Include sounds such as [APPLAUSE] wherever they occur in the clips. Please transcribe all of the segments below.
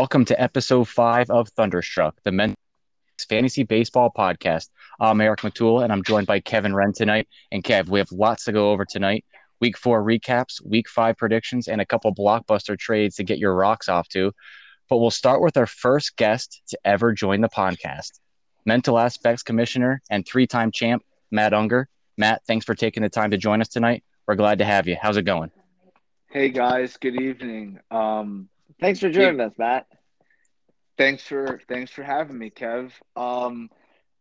Welcome to episode five of Thunderstruck, the men's fantasy baseball podcast. I'm Eric McTool, and I'm joined by Kevin Wren tonight. And Kev, we have lots to go over tonight. Week four recaps, week five predictions, and a couple blockbuster trades to get your rocks off to. But we'll start with our first guest to ever join the podcast, Mental Aspects Commissioner and three-time champ Matt Unger. Matt, thanks for taking the time to join us tonight. We're glad to have you. How's it going? Hey guys, good evening. Um, Thanks for joining us, Matt. thanks for thanks for having me, Kev. Um,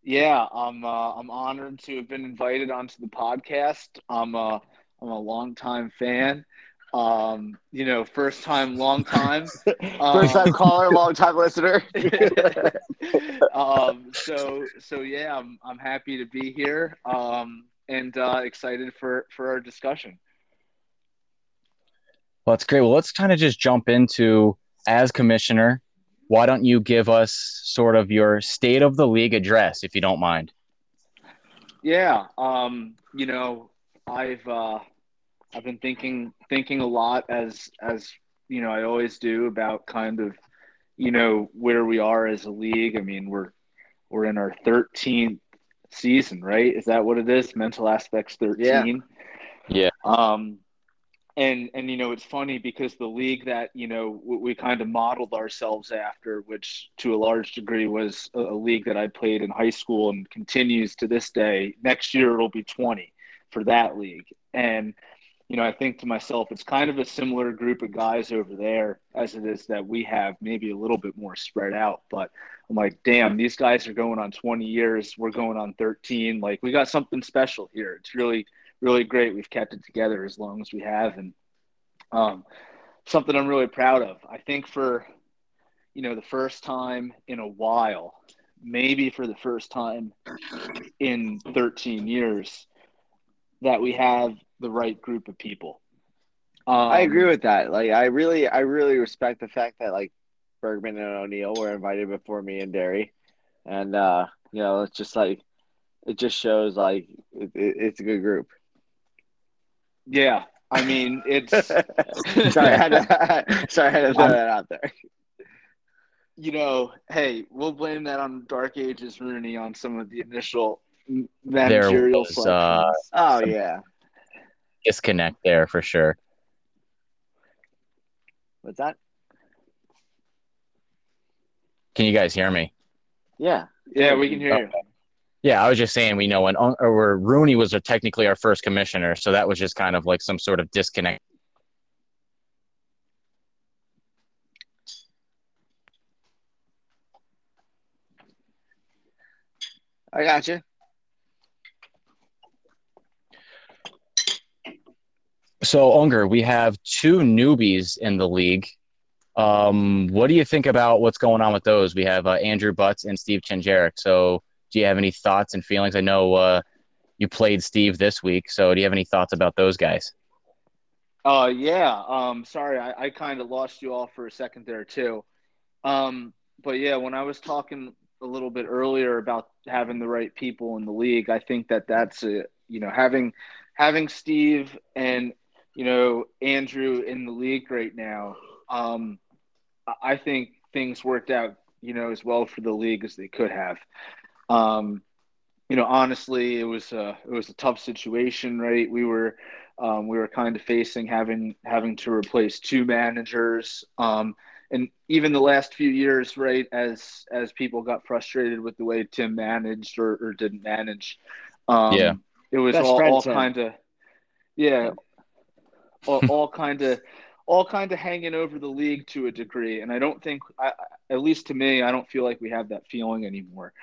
yeah, I'm uh, I'm honored to have been invited onto the podcast. I'm a I'm a longtime fan. Um, you know, first time, long time. Um, [LAUGHS] First time caller, long time listener. [LAUGHS] um, so so yeah, I'm I'm happy to be here. Um, and uh, excited for for our discussion. Well, that's great. Well, let's kind of just jump into as commissioner. Why don't you give us sort of your state of the league address, if you don't mind? Yeah, um, you know, I've uh, I've been thinking thinking a lot as as you know I always do about kind of you know where we are as a league. I mean, we're we're in our 13th season, right? Is that what it is? Mental aspects 13. Yeah. Um, and and you know it's funny because the league that you know we, we kind of modeled ourselves after, which to a large degree was a, a league that I played in high school and continues to this day. Next year it'll be 20 for that league, and you know I think to myself it's kind of a similar group of guys over there as it is that we have, maybe a little bit more spread out, but. I'm like, damn, these guys are going on 20 years. We're going on 13. Like, we got something special here. It's really, really great. We've kept it together as long as we have, and um, something I'm really proud of. I think for you know the first time in a while, maybe for the first time in 13 years, that we have the right group of people. Um, I agree with that. Like, I really, I really respect the fact that like Bergman and O'Neill were invited before me and Derry, and uh, you know, it's just like it just shows like it, it, it's a good group. Yeah, I mean it's [LAUGHS] sorry, I had to, [LAUGHS] sorry, I had to throw that out there. you know, hey, we'll blame that on Dark Ages Rooney on some of the initial managerial was, uh. Oh yeah, Disconnect there for sure. what's that? Can you guys hear me? Yeah, yeah, we can hear you. Yeah, I was just saying we know when or Rooney was technically our first commissioner, so that was just kind of like some sort of disconnect. I got you. So Unger, we have two newbies in the league. Um, what do you think about what's going on with those? We have uh, Andrew Butts and Steve Chenjarek. So, do you have any thoughts and feelings? I know uh, you played Steve this week, so do you have any thoughts about those guys? Uh, yeah. Um, sorry, I, I kind of lost you all for a second there too. Um, but yeah, when I was talking a little bit earlier about having the right people in the league, I think that that's a you know having having Steve and you know Andrew in the league right now. Um, I- think things worked out you know as well for the league as they could have. Um, you know, honestly, it was a it was a tough situation, right? We were um, we were kind of facing having having to replace two managers, um, and even the last few years, right? As as people got frustrated with the way Tim managed or, or didn't manage, um, Yeah. it was Best all, all kind of yeah, [LAUGHS] all, all kind of all kind of hanging over the league to a degree, and I don't think, I, I- at least to me, I don't feel like we have that feeling anymore.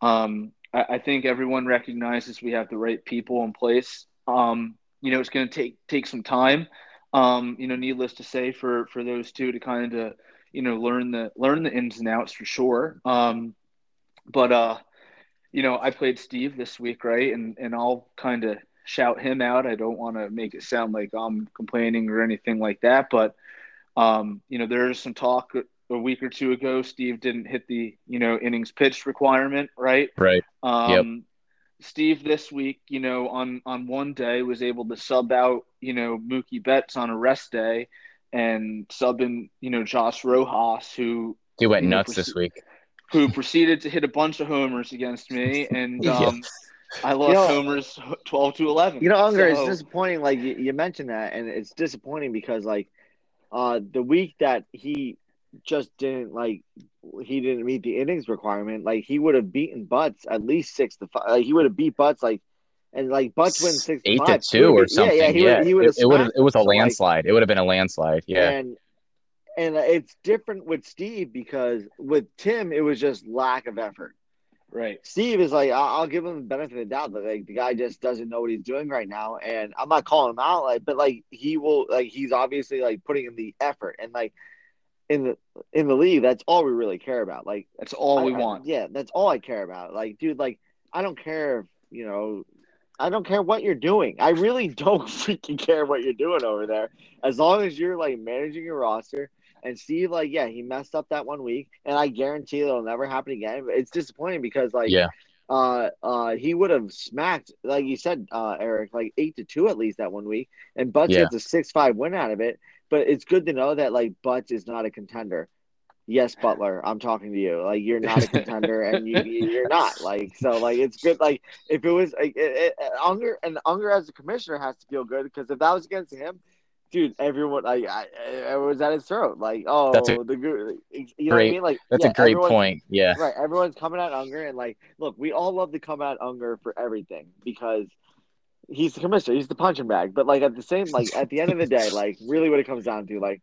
Um, I, I think everyone recognizes we have the right people in place. Um, you know, it's going to take take some time. Um, you know, needless to say, for for those two to kind of you know learn the learn the ins and outs for sure. Um, but uh, you know, I played Steve this week, right? And and I'll kind of shout him out. I don't want to make it sound like I'm complaining or anything like that, but um, you know, there's some talk a week or two ago. Steve didn't hit the you know innings pitched requirement, right? Right. Um, Steve this week, you know, on on one day was able to sub out, you know, Mookie Betts on a rest day, and sub in, you know, Josh Rojas, who He went you know, nuts this week. who proceeded to hit a bunch of homers against me, [LAUGHS] and Yeah. um, I lost You know- homers twelve to eleven. You know, Unger, So- it's disappointing. Like you, you mentioned that, and it's disappointing because like uh the week that he just didn't like he didn't meet the innings requirement, like he would have beaten Butts at least six to five. Like he would have beat Butts like and like Butts win six to eight to five. two or something. Yeah, yeah, he would he would have it, it would have. It was a him. So, like, landslide. it would have been a landslide. Yeah. And and it's different with Steve because with Tim it was just lack of effort. right. Steve is like, I'll, I'll give him the benefit of the doubt that like the guy just doesn't know what he's doing right now, and I'm not calling him out, like, but like he will, like he's obviously like putting in the effort, and like in the in the league, that's all we really care about. Like That's all we I- I- want. yeah, that's all I care about. Like, dude, like I don't care if you know. I don't care what you're doing. I really [LAUGHS] don't freaking care what you're doing over there. As long as you're like managing your roster and Steve, like, yeah, he messed up that one week, and I guarantee it'll never happen again. But it's disappointing because, like, Yeah. uh, uh, he would have smacked, like you said, uh, Eric, like eight to two at least that one week, and Butts Yeah. gets a six five win out of it. But it's good to know that like Butts is not a contender. Yes, [LAUGHS] Butler, I'm talking to you. Like you're not a [LAUGHS] contender, and you you- you're not. Like so, like it's good. Like if it was like it, it, Unger and Unger as a commissioner has to feel good because if that was against him, dude, everyone like I, I was at his throat. Like oh, That's a the. You know what I great- mean? Like That's yeah, a great point. Yeah. Right, everyone's coming at Unger, and like, look, we all love to come at Unger for everything because he's the commissioner, he's the punching bag. But like at the same, like at the end of the day, [LAUGHS] like really, what it comes down to, like,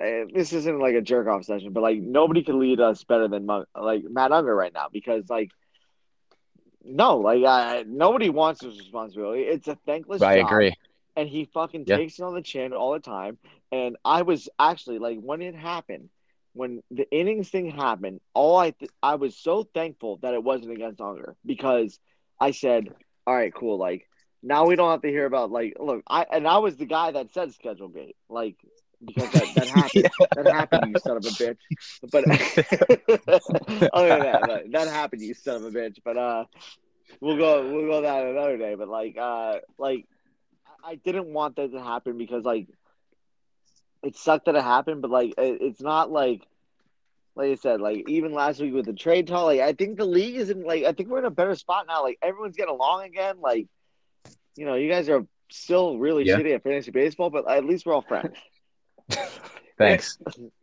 eh, this isn't like a jerk off session, but like nobody can lead us better than like Matt Unger right now because like. No, like I, nobody wants this responsibility. It's a thankless I job agree. and he fucking Yeah. takes it on the chin all the time. And I was actually like when it happened, when the innings thing happened, all I th- I was so thankful that it wasn't against Unger because I said, all right, cool, like now we don't have to hear about like look, I and I was the guy that said schedule gate, like because that, that [LAUGHS] happened. That happened, you son of a bitch. But [LAUGHS] other than that, that, that happened, you son of a bitch. But uh, we'll go we'll go that another day. But like uh, like I didn't want that to happen because like it sucked that it happened, but like it, it's not like like I said, like even last week with the trade talk, like I think the league is in like I think we're in a better spot now. Like everyone's getting along again. Like you know, you guys are still really Yeah. shitty at fantasy baseball, but at least we're all friends. [LAUGHS] Thanks. [LAUGHS]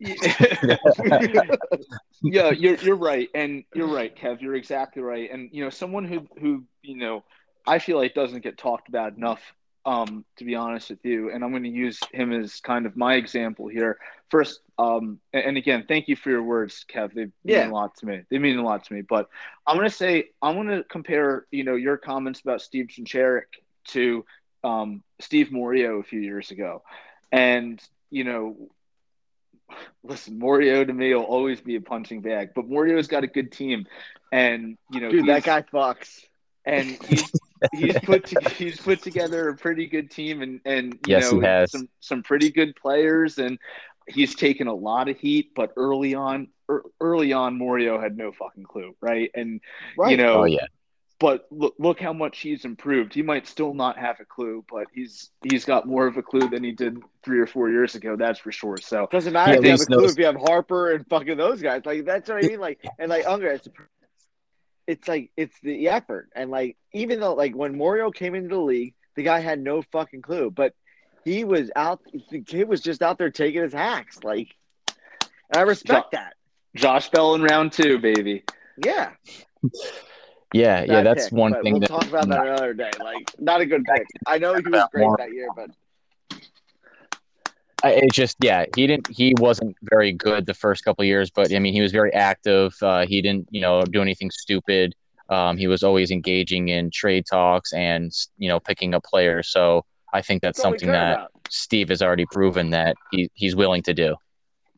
yeah, you're you're right, and you're right, Kev. You're exactly right. And you know, someone who who you know, I feel like doesn't get talked about enough. Um, to be honest with you, and I'm going to use him as kind of my example here. First, um, and, and again, thank you for your words, Kev. They Yeah. mean a lot to me. They mean a lot to me. But I'm going to say I'm going to compare, you know, your comments about Steve Chincheric to um, Steve Morio a few years ago, and you know, listen, Morio to me will always be a punching bag, but Morio's got a good team, and you know, Dude, that guy fucks. and he's he's put to, he's put together a pretty good team, and and you Yes, he know has. some some pretty good players, and he's taken a lot of heat, but early on. ear- Early on, Morio had no fucking clue, right? And Right. you know, Oh yeah. But look, look how much he's improved. He might still not have a clue, but he's he's got more of a clue than he did three or four years ago. That's for sure. So Doesn't matter if you have a clue knows- if you have Harper and fucking those guys. Like that's what I mean. Like and like Unger, it's it's like it's the effort. And like even though like when Morio came into the league, the guy had no fucking clue, but he was out. The kid was just out there taking his hacks. Like I respect that. Josh Bell in round two, baby. Yeah, Yeah, yeah. That's pick, one but thing we'll that talk about that another day. Like not a good pick. I know he was great more. that year, but I, it just yeah he didn't he wasn't very good the first couple of years but i mean he was very active uh, he didn't you know do anything stupid um, he was always engaging in trade talks and you know picking up players so i think that's all we something that about. steve has already proven that he, he's willing to do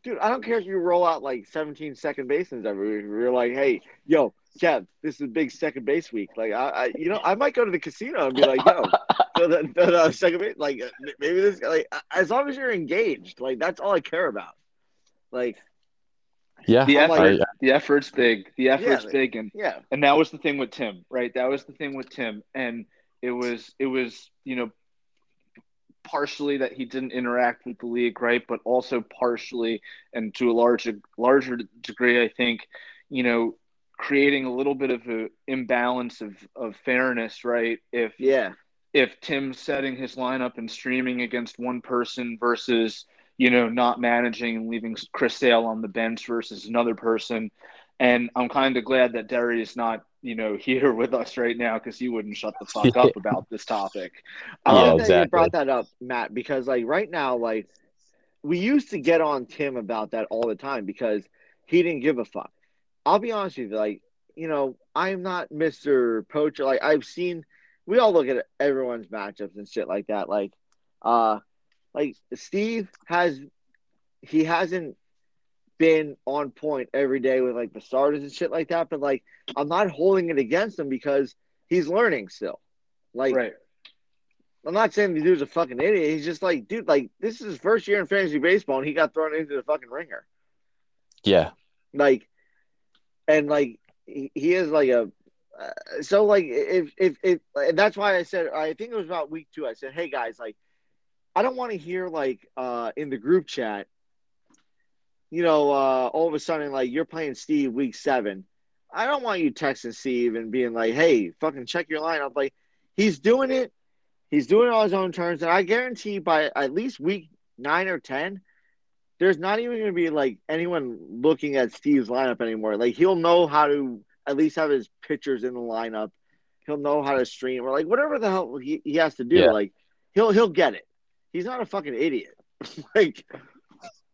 Dude, I don't care if you roll out like 17 second basements every week. You're like, hey, yo, Kev, this is a big second base week. Like, I, I you know, I might go to the casino and be like, yo, [LAUGHS] so the, the, the second base, like, maybe this, like, as long as you're engaged, like, that's all I care about. Like, yeah The I'm like- effort, the effort's big. The effort's Yeah. big, and yeah, and that was the thing with Tim, right? That was the thing with Tim, and it was it was you know partially that he didn't interact with the league, right? But also partially, and to a large larger degree, I think, you know, creating a little bit of an imbalance of of fairness, right? If Yeah. if Tim's setting his lineup and streaming against one person versus you know not managing and leaving Chris Sale on the bench versus another person, and I'm kind of glad that Derry is not you know [LAUGHS] here with us right now because he wouldn't shut the fuck up [LAUGHS] about this topic. I Yeah, love that exactly. you brought that up, Matt, because like right now, like we used to get on Tim about that all the time because he didn't give a fuck. I'll be honest with you, like, you know, I'm not Mr. Poacher. Like I've seen we all look at everyone's matchups and shit like that. Like uh like Steve has he hasn't been on point every day with like the starters and shit like that, but like I'm not holding it against him because he's learning still. Like right. I'm not saying the dude's a fucking idiot. He's just like, dude, like this is his first year in fantasy baseball, and he got thrown into the fucking ringer. Yeah. Like, and like he, he is like a. Uh, so like if if if that's why I said I think it was about week two. I said, hey guys, like I don't want to hear like uh in the group chat, you know, uh all of a sudden like you're playing Steve week seven. I don't want you texting Steve and being like, hey, fucking check your lineup. Like he's doing it He's doing it on his own terms, and I guarantee by at least week nine or ten, there's not even going to be like anyone looking at Steve's lineup anymore. Like he'll know how to at least have his pitchers in the lineup. He'll know how to stream or like whatever the hell he, he has to do. Yeah. Like he'll he'll get it. He's not a fucking idiot. [LAUGHS] like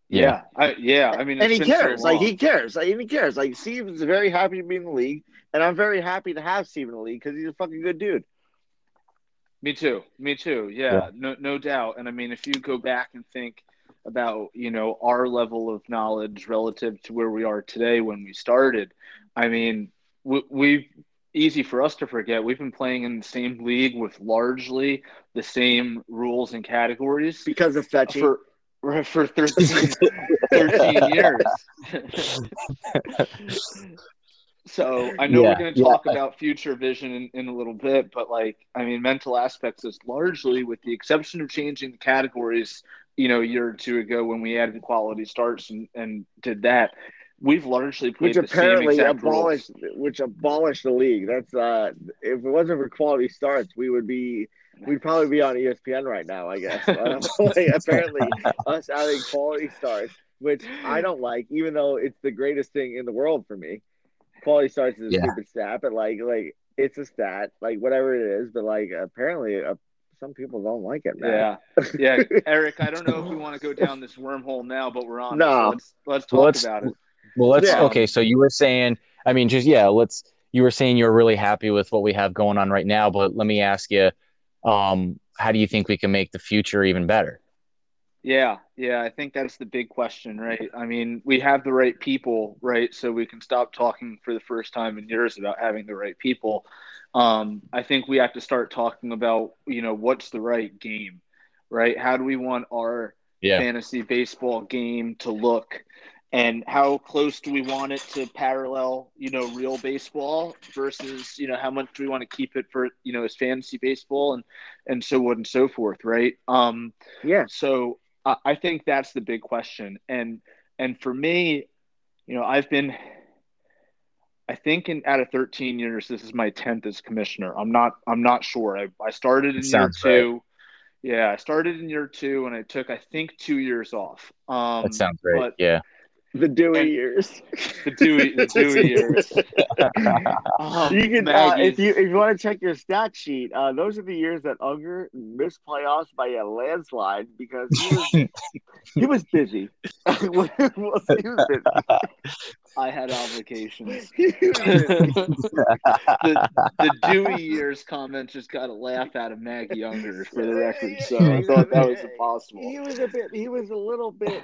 Yeah, I, yeah. I mean, and he been so cares. like he cares. Like and he cares. Like Steve is very happy to be in the league, and I'm very happy to have Steve in the league because he's a fucking good dude. Me too. Me too. Yeah, Yeah. no, no doubt. And I mean, if you go back and think about, you know, our level of knowledge relative to where we are today when we started, I mean, we, we've easy for us to forget. We've been playing in the same league with largely the same rules and categories Because of Fetchy. for for 13, 13 [LAUGHS] years. [LAUGHS] so I know Yeah, we're going to yeah. talk about future vision in, in a little bit, but like, I mean, mental aspects is largely, with the exception of changing the categories, you know, a year or two ago when we added quality starts and, and did that, we've largely played which the same apparently exact rules. which abolished the league. That's uh if it wasn't for quality starts, we would be we'd probably be on ESPN right now, I guess. [LAUGHS] Like, apparently us adding quality starts, which I don't like, even though it's the greatest thing in the world for me. Quality starts is a Yeah. stupid stat, but like like it's a stat, like whatever it is, but like apparently uh, some people don't like it, man. Yeah, yeah, [LAUGHS] Eric. I don't know if we want to go down this wormhole now, but we're on. it, so No. let's let's talk let's- about it. Well, let's Yeah. okay. So you were saying, I mean, just yeah, let's. You were saying you're really happy with what we have going on right now, but let me ask you, um, how do you think we can make the future even better? Yeah, yeah, I think that's the big question, right? I mean, we have the right people, right? So we can stop talking for the first time in years about having the right people. Um, I think we have to start talking about, you know, what's the right game, right? How do we want our Yeah. fantasy baseball game to look? And how close do we want it to parallel, you know, real baseball versus, you know, how much do we want to keep it for, you know, as fantasy baseball and and so on and so forth, right? Um, Yeah. so I I think that's the big question, and and for me, you know, I've been, I think in out of thirteen years, this is my tenth as commissioner. I'm not I'm not sure. I I started in year two. Yeah, I started in year two, and I took I think two years off. Um, That sounds great. but- yeah. The Dewey And- years. The Dewey, the [LAUGHS] Dewey years. Um, you can uh, if you if you want to check your stat sheet, uh, those are the years that Unger missed playoffs by a landslide because he was [LAUGHS] he was busy. [LAUGHS] he was busy. I had obligations. He was busy. the, the Dewey years comment just got a laugh out of Maggie Unger for the record, so I thought that was impossible. He was a bit. He was a little bit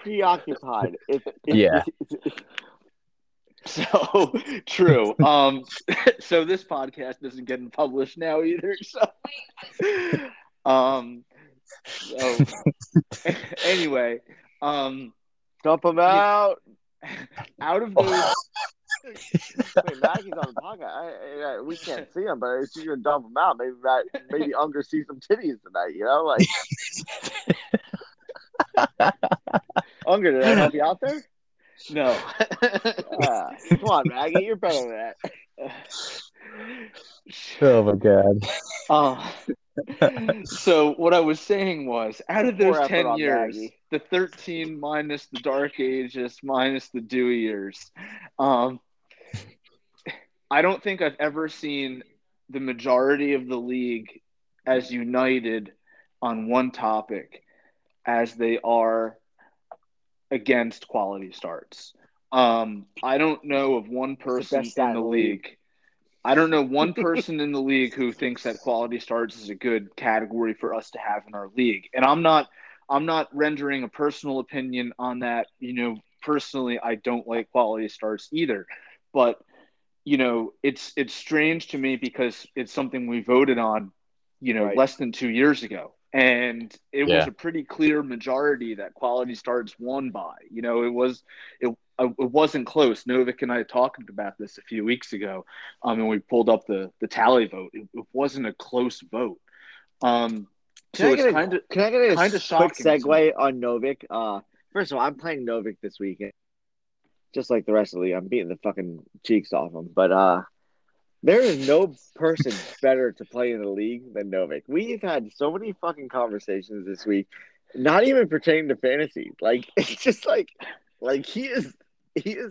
preoccupied. If, if, Yeah. [LAUGHS] So true. [LAUGHS] Um, [LAUGHS] so this podcast isn't getting published now either. So, um, so anyway, um, dump them out. out of those Wait, Maggie's on the podcast. I, I, we can't see him, but if you can dump him out, maybe Matt, maybe Unger sees some titties tonight. You know, like Unger, did I help you out there? [LAUGHS] No. Uh, come on, Maggie, you're better than that. [LAUGHS] Oh my god. Uh, [LAUGHS] so what I was saying was, out of those Poor ten years, Maggie. the thirteen minus the dark ages minus the Dewey years, um, I don't think I've ever seen the majority of the league as united on one topic as they are against quality starts. Um, I don't know of one person in the in the league. league. I don't know one [LAUGHS] person in the league who thinks that quality starts is a good category for us to have in our league. And I'm not I'm not rendering a personal opinion on that. You know, personally I don't like quality starts either. But you know, it's it's strange to me because it's something we voted on, you know, Right. less than 2 years ago. And it was a pretty clear majority that quality starts won by. You know, it was it uh, it wasn't close. Novik and I talked about this a few weeks ago, um, and we pulled up the the tally vote. It, it wasn't a close vote. Um, Can so I it's a, kind of can I get a kinda quick segue on Novik? Uh, first of all, I'm playing Novik this weekend, just like the rest of the league. I'm beating the fucking cheeks off him, but uh, there is no person better to play in the league than Novik. We've had so many fucking conversations this week, not even pertaining to fantasy. Like [LAUGHS] it's just like, like he is. He is.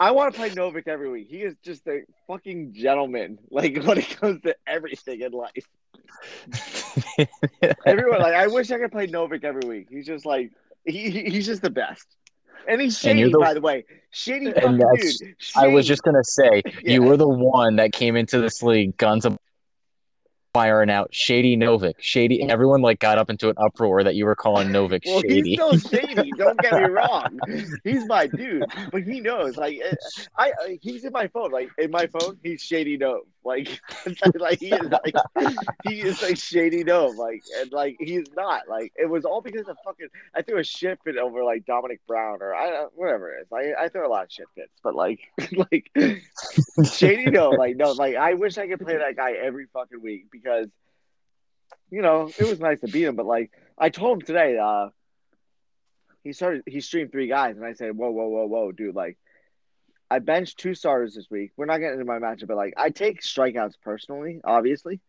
I want to play Novik every week. He is just a fucking gentleman. Like when it comes to everything in life. [LAUGHS] Everyone like I wish I could play Novik every week. He's just like he he- he's just the best. And he's And you're shady, the- by the way. Shady fucking that's- dude. I was just gonna say [LAUGHS] Yeah. you were the one that came into this league guns a firing out shady Novik. Shady everyone like got up into an uproar that you were calling Novik well, shady. he's still shady. [LAUGHS] Don't get me wrong. He's my dude, but he knows. Like, eh, I, I he's in my phone. Like in my phone, he's shady Nove. [LAUGHS] Like, like he is like he is like shady Nove. Like, and like he's not. Like, it was all because of fucking. I threw a shit fit over like Domonic Brown or I whatever it is. I I throw a lot of shit fits, but like [LAUGHS] like shady Nove. Like no, like I wish I could play that guy every fucking week because. You know, it was nice to beat him, but like I told him today, uh, he started he streamed three guys, and I said, "Whoa, whoa, whoa, whoa, dude! Like, I benched two starters this week. We're not getting into my matchup, but like, I take strikeouts personally, obviously."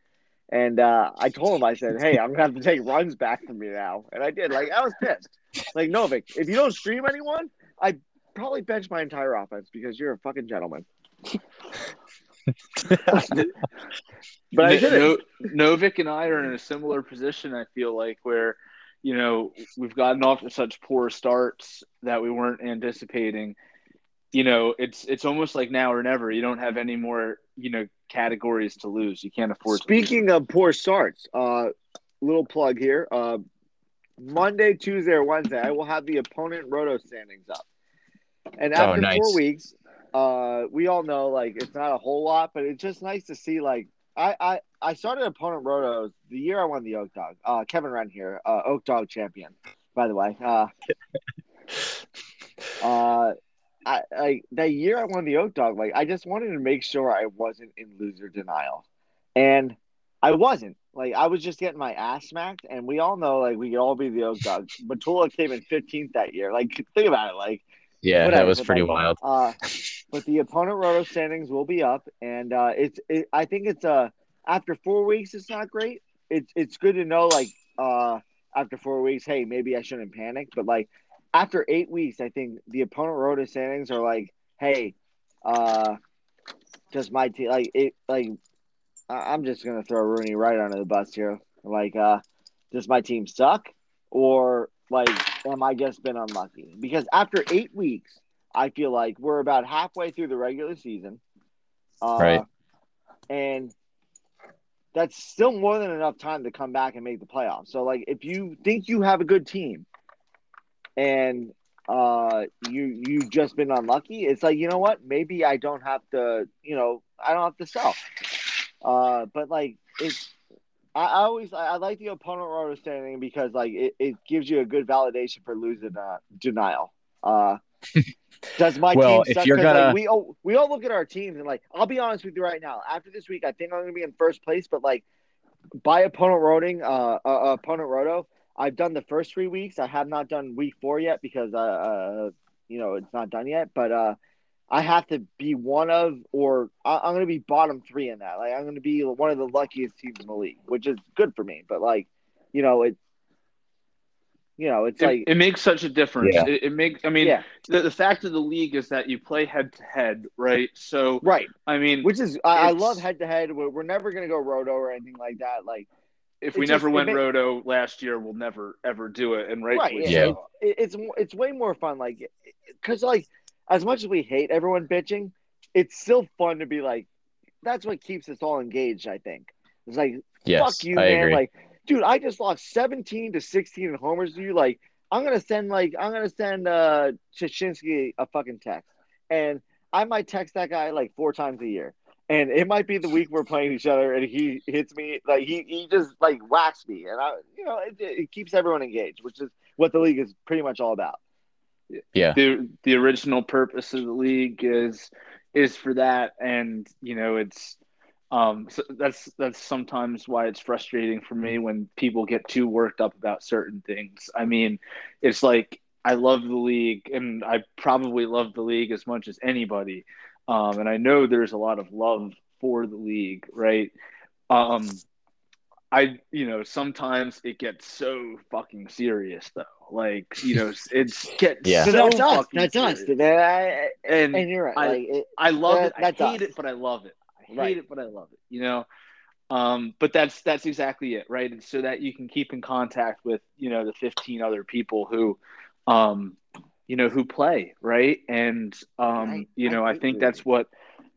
And uh, I told him, I said, "Hey, I'm gonna have to take runs back from you now," and I did. Like, I was pissed. Like, Novik, if you don't stream anyone, I probably bench my entire offense because you're a fucking gentleman. [LAUGHS] But I did No- Novik and I are in a similar position. I feel like where, you know, we've gotten off to such poor starts that we weren't anticipating. You know, it's it's almost like now or never. You don't have any more, you know, categories to lose. You can't afford. to. Speaking of poor starts, uh, little plug here. Uh, Monday, Tuesday, or Wednesday, I will have the opponent roto standings up. And Oh, after nice. four weeks, uh, we all know like it's not a whole lot, but it's just nice to see like I I, I started opponent rotos the year I won the Oak Dog. Uh, Kevin Wren here, uh, Oak Dog champion, by the way. Uh, [LAUGHS] uh, I, I that year I won the Oak Dog, like I just wanted to make sure I wasn't in loser denial, and I wasn't. Like I was just getting my ass smacked, and we all know like we could all be the Oak Dog. Matula came in 15th that year. Like think about it, like yeah, that was pretty like, wild. uh, but the opponent roto standings will be up, and uh, it's. It, I think it's uh after four weeks, it's not great. It's it's good to know like uh after four weeks, hey, maybe I shouldn't panic. But like after eight weeks, I think the opponent roto standings are like, hey, uh, does my team like it like? I- I'm just gonna throw Rooney right under the bus here. Like, uh, does my team suck, or like, am I just been unlucky? Because after eight weeks, I feel like we're about halfway through the regular season. Uh, Right. And that's still more than enough time to come back and make the playoffs. So, like, if you think you have a good team and uh, you you just been unlucky, it's like you know what? Maybe I don't have to. You know, I don't have to sell. Uh, but like it's. I I always I I like the opponent rotor standing because like it, it gives you a good validation for losing uh, denial. Uh, [LAUGHS] Does my Well, team if suck? you're 'Cause, gonna- like, we all we all look at our teams and like I'll be honest with you right now. After this week, I think I'm gonna be in first place, but like by opponent roting, uh, uh opponent roto, I've done the first three weeks. I have not done week four yet because uh, uh you know it's not done yet. But uh, I have to be one of or I, I'm gonna be bottom three in that. Like I'm gonna be one of the luckiest teams in the league, which is good for me. But like you know it. You know, it's It, like it makes such a difference. Yeah. It, it makes. I mean, yeah, the, the fact of the league is that you play head to head, right? So, right. I mean, Which is I, I love head to head. We're we're never gonna go roto or anything like that. Like if we just- never it went ma- roto last year, we'll never ever do it, and right, rightfully yeah, Yeah. It, it's more- it's way more fun. Like because like as much as we hate everyone bitching, it's still fun to be like. That's what keeps us all engaged. I think it's like Yes, fuck you, I man. agree. Like, dude, I just lost seventeen to sixteen in homers to you. Like, I'm gonna send like I'm gonna send uh Chichinski a fucking text, and I might text that guy like four times a year. And it might be the week we're playing each other, and he hits me like he, he just like whacks me, and I you know it, it keeps everyone engaged, which is what the league is pretty much all about. yeah, the the original purpose of the league is is for that. And you know it's um so that's that's sometimes why it's frustrating for me when people get too worked up about certain things. I mean it's like i love the league and i probably love the league as much as anybody um and i know there's a lot of love for the league right um I, you know, sometimes it gets so fucking serious though. Like, you know, [LAUGHS] it's gets Yeah. So so that's us. fucking That's us. serious. And, I- And and you're right. I- like, it, I love That- it. I hate us. it, but I love it. I hate Right. it, but I love it. You know, um, but that's that's exactly it, right? And so that you can keep in contact with you know the fifteen other people who, um, you know, who play, right? And um, I- you know, I I, think that's what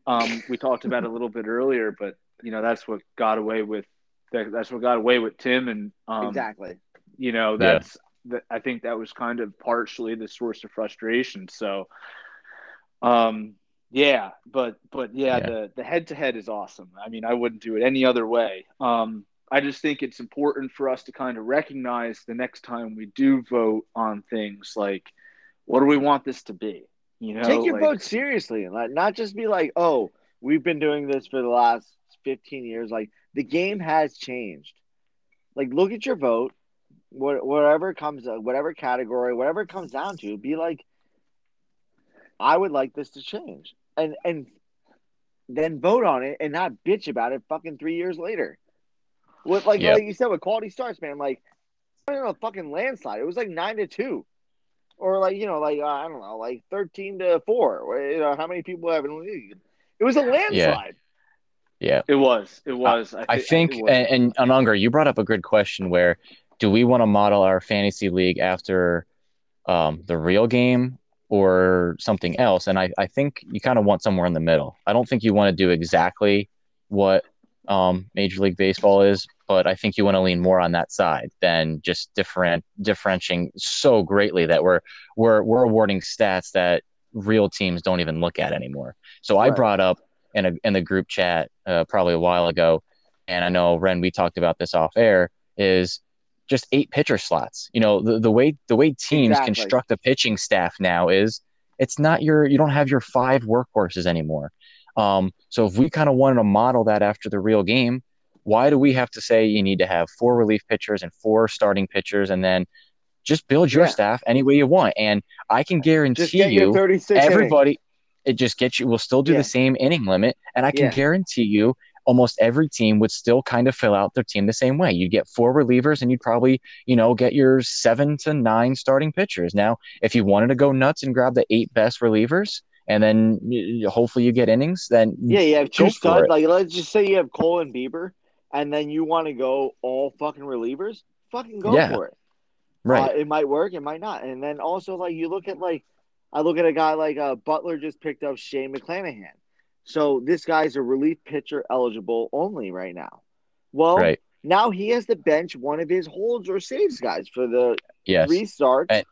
um we talked about a little bit earlier, but you know, that's what got away with that, that's what got away with Tim and um, exactly. you know Yeah. that's that i think that was kind of partially the source of frustration so um yeah but but yeah, Yeah. the the head to head is awesome i mean i wouldn't do it any other way um i just think it's important for us to kind of recognize the next time we do vote on things like what do we want this to be you know Take your like, vote seriously and like, not just be like, oh, we've been doing this for the last 15 years. Like the game has changed. Like look at your vote, what whatever comes uh, whatever category, whatever it comes down to, be like, I would like this to change. And and then vote on it and not bitch about it fucking three years later. With like Yep. like you said with quality starts, man, like I don't know, fucking landslide. It was like nine to two or like you know, like uh, I don't know, like thirteen to four. Or, you know, how many people have in the league? It was a landslide. yeah. it was it was i, I thi- think, was. and, and Anungar, you brought up a good question. Where do we want to model our fantasy league after um, the real game or something else? And I, I think you kind of want somewhere in the middle. I don't think you want to do exactly what um, Major League Baseball is, but I think you want to lean more on that side than just different differentiating so greatly that we're we're we're awarding stats that real teams don't even look at anymore. So I brought up in a in the group chat uh, probably a while ago, and I know Wren, we talked about this off air, is just eight pitcher slots. You know, the, the way the way teams Exactly. construct a pitching staff now is it's not your you don't have your five workhorses anymore. Um, so if we kind of wanted to model that after the real game, why do we have to say you need to have four relief pitchers and four starting pitchers and then just build your Yeah. staff any way you want? And I can guarantee you everybody it just gets you we'll still do Yeah. the same inning limit and i can Yeah. guarantee you almost every team would still kind of fill out their team the same way you'd get four relievers and you'd probably you know get your seven to nine starting pitchers now if you wanted to go nuts and grab the eight best relievers and then y- y- hopefully you get innings then Yeah, you have two studs. Like let's just say you have Cole and Bieber, and then you want to go all fucking relievers. Fucking go Yeah. for it. right Uh, it might work, it might not. And then also like you look at like I look at a guy like uh, Butler just picked up Shane McClanahan. So this guy's a relief pitcher eligible only right now. Well, right now he has to bench one of his holds or saves guys for the yes restarts. And-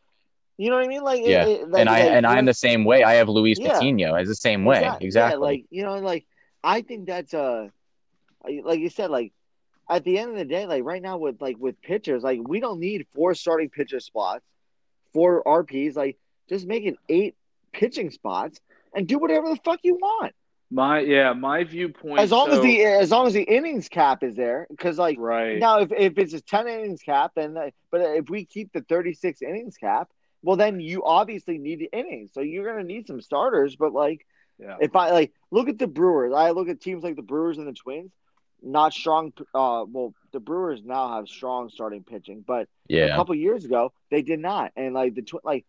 you know what I mean? Like, Yeah. it- like- and i like, and i'm the same way i have luis Yeah. patino as the same way Exact- exactly, Yeah, like you know, like I think that's uh like you said, like at the end of the day, like right now with like with pitchers, like we don't need four starting pitcher spots, four RPs. Like just make it eight pitching spots and do whatever the fuck you want. My yeah, my viewpoint. As long so, as the as long as the innings cap is there, because like right now if, if it's a ten innings cap, then uh, but if we keep the thirty six innings cap, well then you obviously need the innings, so you're gonna need some starters. But like yeah. if I like look at the Brewers, I look at teams like the Brewers and the Twins, not strong. Uh, well, the Brewers now have strong starting pitching, but yeah. a couple years ago they did not, and like the tw- like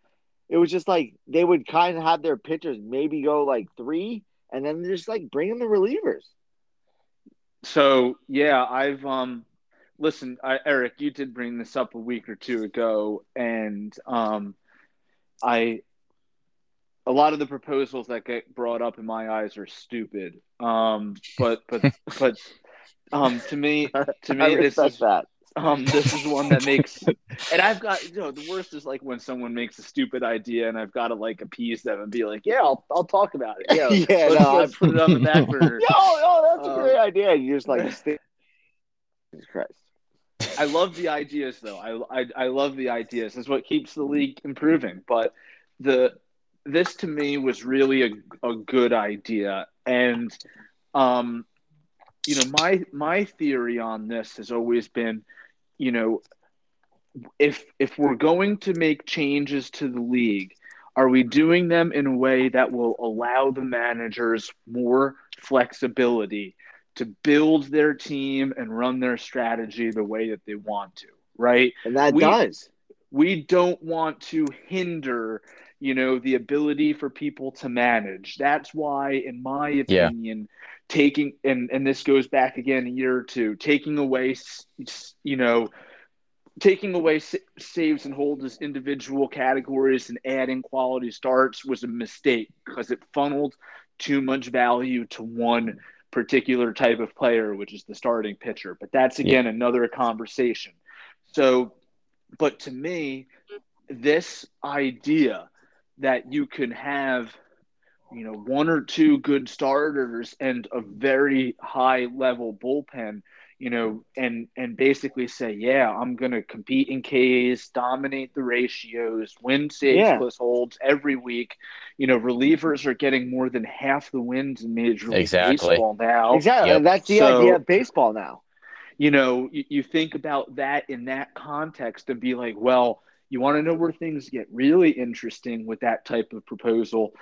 it was just like they would kind of have their pitchers maybe go like three, and then just like bring in the relievers. So yeah, I've um listen, I, Eric, you did bring this up a week or two ago, and um I a lot of the proposals that get brought up in my eyes are stupid. Um but but [LAUGHS] but um to me to me this is that. um this is one that makes [LAUGHS] and I've got you know the worst is like when someone makes a stupid idea and I've got to like appease them and be like, yeah, I'll I'll talk about it. Yeah, [LAUGHS] Yeah, let's, no, let's put it on the back burner. Yo, yo, that's a Um, great idea. You just like Jesus Christ. I love the ideas though. I, I I love the ideas. It's what keeps the league improving. But the this to me was really a, a good idea. And um you know, my my theory on this has always been, you know, if if we're going to make changes to the league, are we doing them in a way that will allow the managers more flexibility to build their team and run their strategy the way that they want to, right? And that We- does. We don't want to hinder, you know, the ability for people to manage. That's why, in my Yeah. opinion, taking and and this goes back again a year or two, taking away, s- s- you know, taking away saves and holds as individual categories and adding quality starts was a mistake because it funneled too much value to one particular type of player, which is the starting pitcher. But that's again another conversation. So, but to me, this idea that you can have, you know, one or two good starters and a very high level bullpen, you know, and and basically say, yeah, I'm going to compete in Ks, dominate the ratios, win saves Yeah. plus holds every week. You know, relievers are getting more than half the wins in Major League Exactly. Baseball now Exactly. Yep. That's the So- idea of baseball now. you know, you, you think about that in that context and be like, well, you want to know where things get really interesting with that type of proposal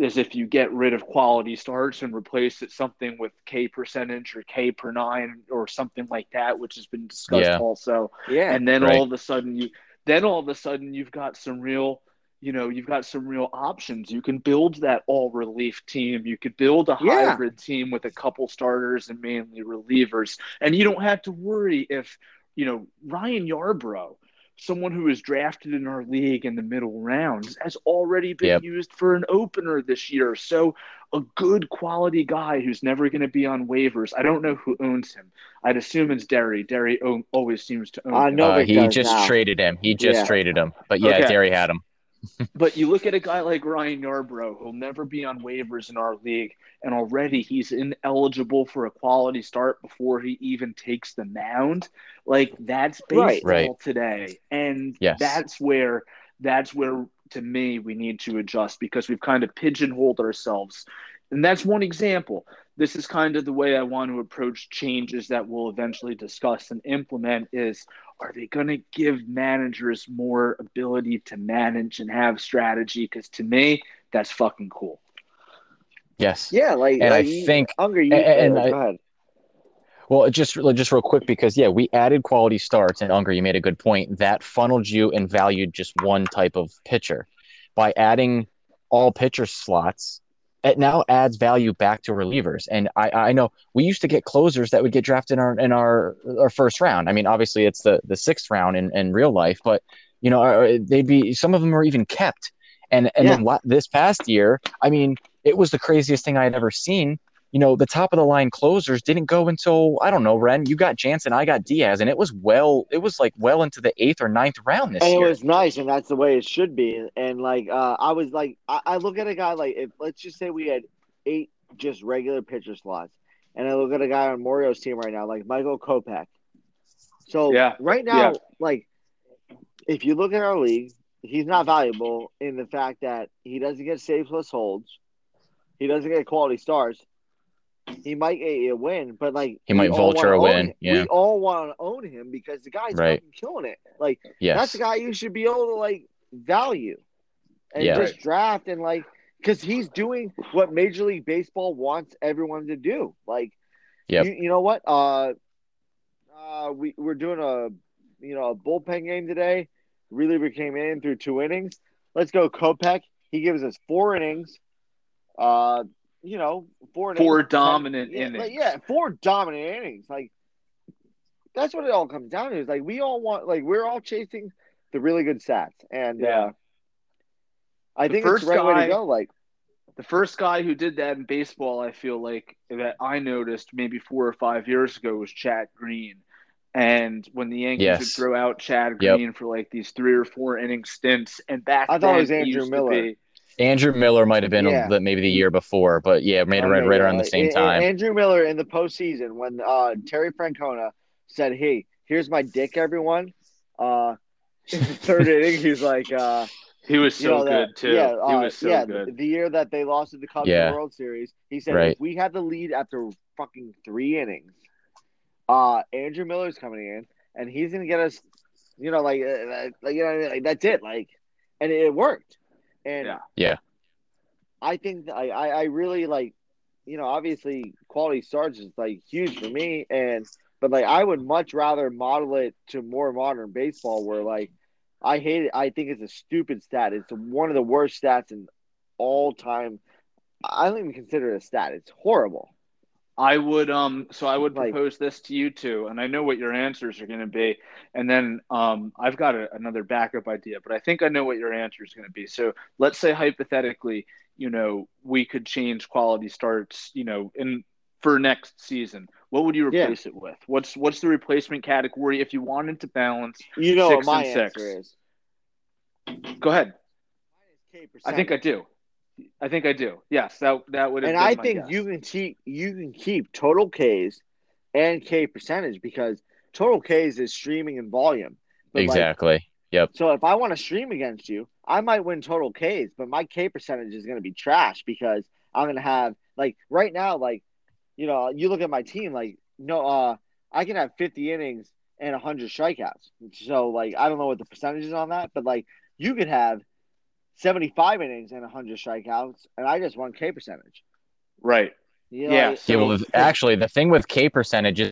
is if you get rid of quality starts and replace it something with K percentage or K per nine or something like that, which has been discussed Yeah. also. Yeah. And then Right. all of a sudden you then all of a sudden you've got some real you know, you've got some real options. You can build that all relief team. You could build a Yeah. hybrid team with a couple starters and mainly relievers. And you don't have to worry if, you know, Ryan Yarbrough, someone who was drafted in our league in the middle rounds, has already been Yep. used for an opener this year. So a good quality guy who's never going to be on waivers. I don't know who owns him. I'd assume it's Derry. Derry o- always seems to own I him. know Uh, he just now. traded him. He just Yeah. traded him. But yeah, Okay. Derry had him. But you look at a guy like Ryan Yarbrough, who'll never be on waivers in our league, and already he's ineligible for a quality start before he even takes the mound. Like that's baseball Right. today, and Yes. that's where that's where to me we need to adjust because we've kind of pigeonholed ourselves, and that's one example. This is kind of the way I want to approach changes that we'll eventually discuss and implement. Is are they going to give managers more ability to manage and have strategy? Because to me, that's fucking cool. Yes. Yeah, like, And I like you- think- Unger, you, and uh, I- go. Well, just just real quick because yeah, we added quality starts, and Unger, you made a good point. That funneled you and valued just one type of pitcher. By adding all pitcher slots, it now adds value back to relievers. And I, I know we used to get closers that would get drafted in our in our, our first round. I mean, obviously it's the the sixth round in, in real life, but you know uh, they'd be some of them are even kept. And and then what this past year, I mean, it was the craziest thing I had ever seen you know, the top of the line closers didn't go until I don't know, Wren. You got Jansen, I got Diaz, and it was well, it was like well into the eighth or ninth round this and year. it was nice, and that's the way it should be. And like, uh, I was like, I, I look at a guy like, if let's just say we had eight just regular pitcher slots, and I look at a guy on Morio's team right now, like Michael Kopech. So Yeah. right now, Yeah. like, if you look at our league, he's not valuable in the fact that he doesn't get save plus holds, he doesn't get quality stars. He might get you a win, but like He might vulture a win, yeah. we all want to own him because the guy's Right. killing it. Like that's the guy you should be able to like value and Yeah. just draft and like because he's doing what Major League Baseball wants everyone to do. Like, Yep. you, you know what? Uh, uh, we we're doing a you know a bullpen game today. Reliever came in through two innings. Let's go, Kopech. He gives us four innings. Uh, you know, four innings, dominant yeah, innings. like, yeah, four dominant innings. Like that's what it all comes down to. Is like we all want, like we're all chasing the really good stats, and Yeah. uh, I The think it's the right way to go. Like, The first guy who did that in baseball, I feel like that I noticed maybe four or five years ago was Chad Green. And when the Yankees Yes. would throw out Chad Yep. Green for like these three or four inning stints, and back I thought it was Andrew Miller. be- Andrew Miller might have been Yeah. the- maybe the year before, but yeah, made it right, Okay, right yeah, around the same A- A- time. Andrew Miller in the postseason when uh, Terry Francona said, "Hey, here's my dick, everyone." Uh, [LAUGHS] in the third [LAUGHS] inning, he's like, uh, he was you so know, that- good too. Yeah, he uh, was so yeah, good. The, the year that they lost to the Cubs in the World Series, he said, Right. "If we had the lead after fucking three innings, uh, Andrew Miller's coming in, and he's gonna get us, you know, like, uh, like you know, what I mean? like that's it, like." And it worked, and Yeah. Yeah. I think I, I, I really like, you know, obviously quality starts is like huge for me, and but like I would much rather model it to more modern baseball where like I hate it. I think it's a stupid stat. It's one of the worst stats in all time. I don't even consider it a stat. It's horrible. I would um so I would Like- propose this to you two, and I know what your answers are going to be, and then um I've got a, another backup idea, but I think I know what your answer is going to be. So let's say hypothetically, you know, we could change quality starts, you know, in for next season. What would you Yeah. replace it with? What's what's the replacement category if you wanted to balance? You know Six what my and six. answer is. Go ahead. I think I do. I think I do. Yes, that that would. and been I my think guess. you can keep you can keep total Ks and K percentage because total Ks is streaming and volume. But, like, Exactly. Yep. So if I want to stream against you, I might win total Ks, but my K percentage is going to be trash because I'm going to have like right now, like you know, you look at my team, like no, uh, I can have 50 innings and 100 strikeouts. So like I don't know what the percentage is on that, but like you could have 75 innings and 100 strikeouts, and I just won K percentage. right. You know, Yeah, like- Yeah, well, actually, the thing with K percentage is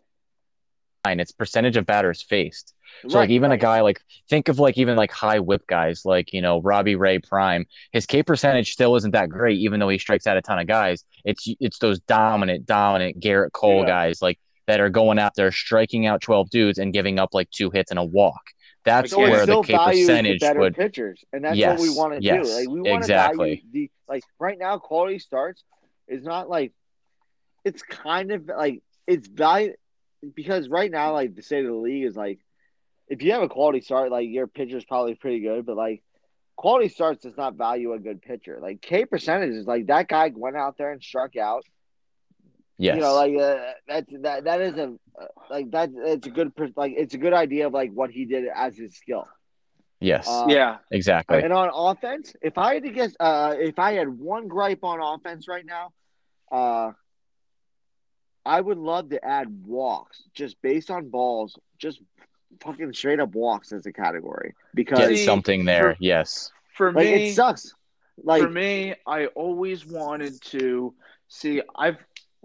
fine. It's percentage of batters faced. So, like, Right, even a guy like think of like even like high whip guys like you know Robbie Ray Prime. His K percentage still isn't that great, even though he strikes out a ton of guys. It's it's those dominant, dominant Gerrit Cole Yeah. guys like that are going out there striking out twelve dudes and giving up like two hits and a walk. That's So where the K the percentage better would. pitchers, and that's Yes, what we want to yes, do. Like we want to exactly. value the like right now. Quality starts is not like it's kind of like it's value because right now like the state of the league is like if you have a quality start, like your pitcher's probably pretty good, but like quality starts does not value a good pitcher. Like K percentage is like that guy went out there and struck out. Yes. You know, like uh, that's that that is a uh, like that. It's a good like it's a good idea of like what he did as his skill. yes. uh, yeah. exactly. And on offense, if I had to guess, uh, if I had one gripe on offense right now, uh, I would love to add walks just based on balls, just fucking straight up walks as a category because Get something there. for- yes. For like me, it sucks. Like for me, I always wanted to see. I've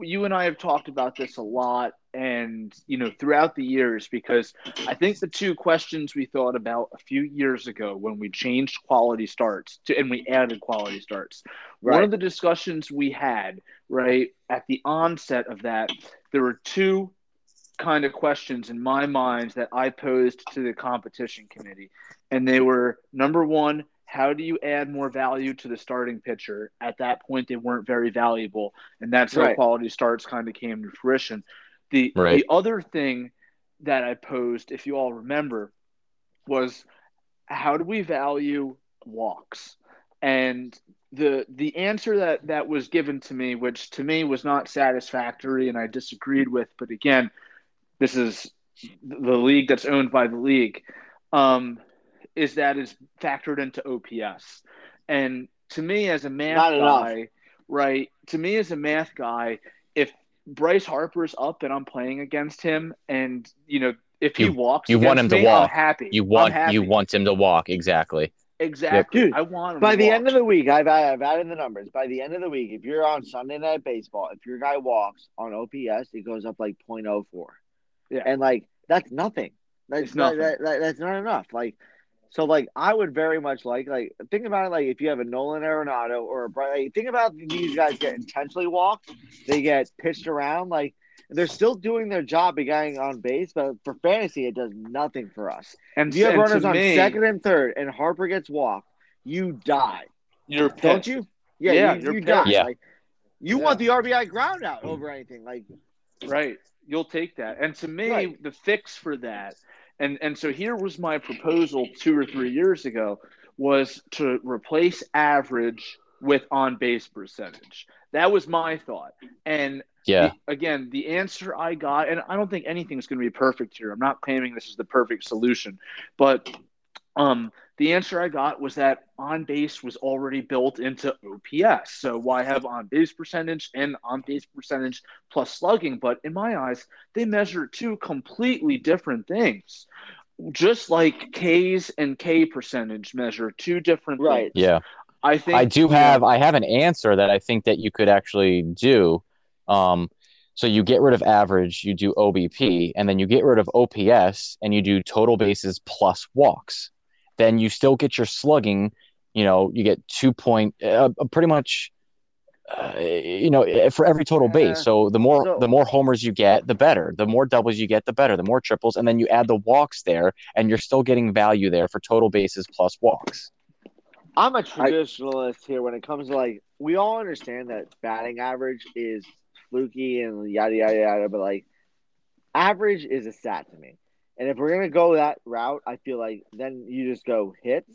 you and I have talked about this a lot, and you know throughout the years because I think the two questions we thought about a few years ago when we changed quality starts to and we added quality starts. One of the discussions we had right at the onset of that, there were two kind of questions in my mind that I posed to the competition committee. And they were number one, how do you add more value to the starting pitcher? At that point, they weren't very valuable. And that's how quality starts kind of came to fruition. The, Right. the other thing that I posed, if you all remember, was how do we value walks? And the the answer that that was given to me, which to me was not satisfactory, and I disagreed with. But again, this is the league that's owned by the league. Um, is that is factored into OPS. And to me, as a math Not enough. guy, right? To me, as a math guy, if Bryce Harper's up and I'm playing against him, and you know, if he You- walks, you want against him to me, I'm walk. happy. You want happy. you want him to walk exactly. exactly. Dude, I want him By to the walk. end of the week, I've I've added the numbers. By the end of the week, if you're on Sunday Night Baseball, if your guy walks on OPS, it goes up like 0.04. Yeah. and like that's nothing. That's It's not, nothing. that, that- that's not enough. Like, so like I would very much like like think about it like if you have a Nolan Arenado or a Bryant. Like, think about these guys get intentionally walked, they get pitched around. Like they're still doing their job of getting on base, but for fantasy, it does nothing for us. and If you have runners on me, second and third, and Harper gets walked, you die, you're don't pissed. you? Yeah, Yeah, you, you're you die. Yeah. Like, you Yeah. want the RBI ground out over anything. Like, Right. You'll take that. And to me, Right. the fix for that, and and so here was my proposal two or three years ago, was to replace average with on base percentage. That was my thought. And Yeah. the- again, the answer I got, and I don't think anything's going to be perfect here. I'm not claiming this is the perfect solution, but um, the answer I got was that on base was already built into OPS. So why have on base percentage and on base percentage plus slugging? But in my eyes, they measure two completely different things. Just like K's and K percentage measure two different Right. things. Yeah. I think I do have I have an answer that I think that you could actually do. Um, so you get rid of average, you do OBP, and then you get rid of OPS and you do total bases plus walks. Then you still get your slugging. You know, you get two point, uh, pretty much. Uh, you know, for every total base. So the more So- the more homers you get, the better. The more doubles you get, the better. The more triples, and then you add the walks there, and you're still getting value there for total bases plus walks. I'm a traditionalist here when it comes to like we all understand that batting average is fluky and yada yada yada, but like average is a stat to me. And if we're gonna go that route, I feel like then you just go hits,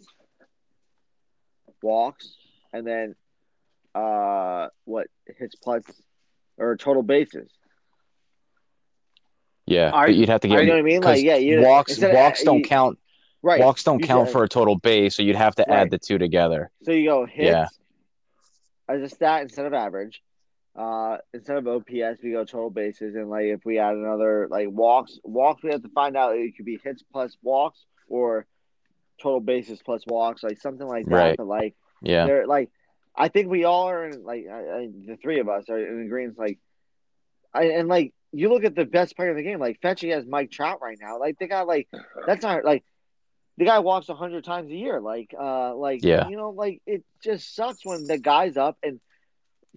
walks, and then uh what hits plus or total bases. Yeah, I- but you'd have to get. You know what I mean? Like, yeah, you walks instead of- walks don't you- count Right. walks don't You count said- for a total base so you'd have to Right. add the two together So you go hits Yeah. as a stat instead of average. Uh, instead of OPS, we go total bases, and like if we add another like walks, walks we have to find out it could be hits plus walks or total bases plus walks, like something like that. Right. But like yeah they're like, I think we all are in like I, I, the three of us are in agreement. Like, I and like you look at the best player in the game, like Fetchy has Mike Trout right now. Like they got like that's not like the guy walks a hundred times a year. Like, uh, like Yeah. you know, like it just sucks when the guy's up and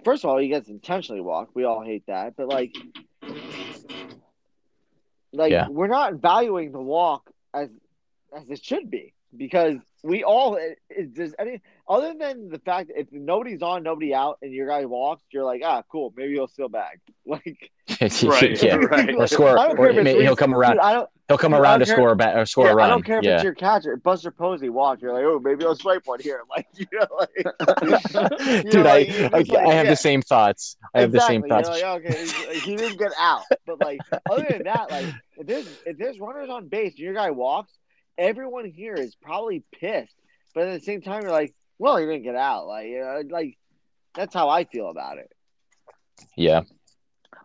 first of all he gets intentionally walked. We all hate that, but like, like Yeah. we're not valuing the walk as as it should be because we all does any other than the fact that if nobody's on, nobody out, and your guy walks, you're like, ah, cool, maybe he'll steal bag. [LAUGHS] Like, [LAUGHS] Right, yeah right. or score or care may- he'll come around Dude, I don't. he'll come around to care- score a bat or score yeah, a run I don't care if yeah it's your catcher, Buster Posey walk. You're like, oh, maybe I'll swipe one here. [LAUGHS] Like, you know, like, you dude know, I, like, I, like, I have yeah. the same thoughts I have exactly. the same thoughts You're like, okay, he didn't get out, but like, other than that, like, if there's if there's runners on base and your guy walks, everyone here is probably pissed. But at the same time, you're like, well, he didn't get out. Like, you know, like that's how I feel about it. yeah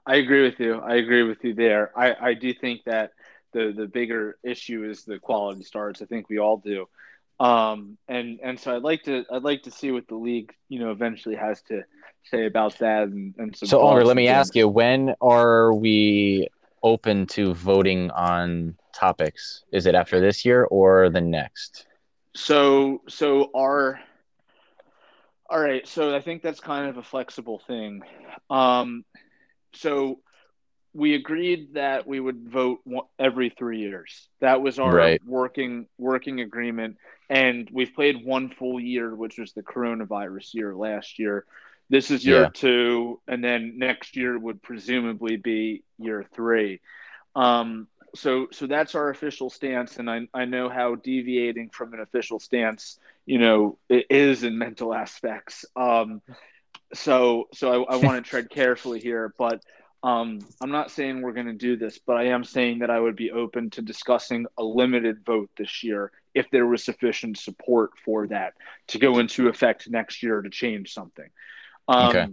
I agree with you. I agree with you there. I, I do think that the the bigger issue is the quality starts. I think we all do. Um, and and so I'd like to I'd like to see what the league you know eventually has to say about that. And, and some so Oliver let me ask you when are we open to voting on topics is it after this year or the next So so our all right, so I think that's kind of a flexible thing. Um, so we agreed that we would vote every three years. That was our Right. working working agreement, and we've played one full year, which was the coronavirus year last year. This is year Yeah. two, and then next year would presumably be year three. Um, so so that's our official stance, and I I know how deviating from an official stance, you know, it is in mental aspects. Um, so so I, I want to [LAUGHS] tread carefully here, but um, I'm not saying we're going to do this, but I am saying that I would be open to discussing a limited vote this year if there was sufficient support for that to go into effect next year to change something. Um, okay.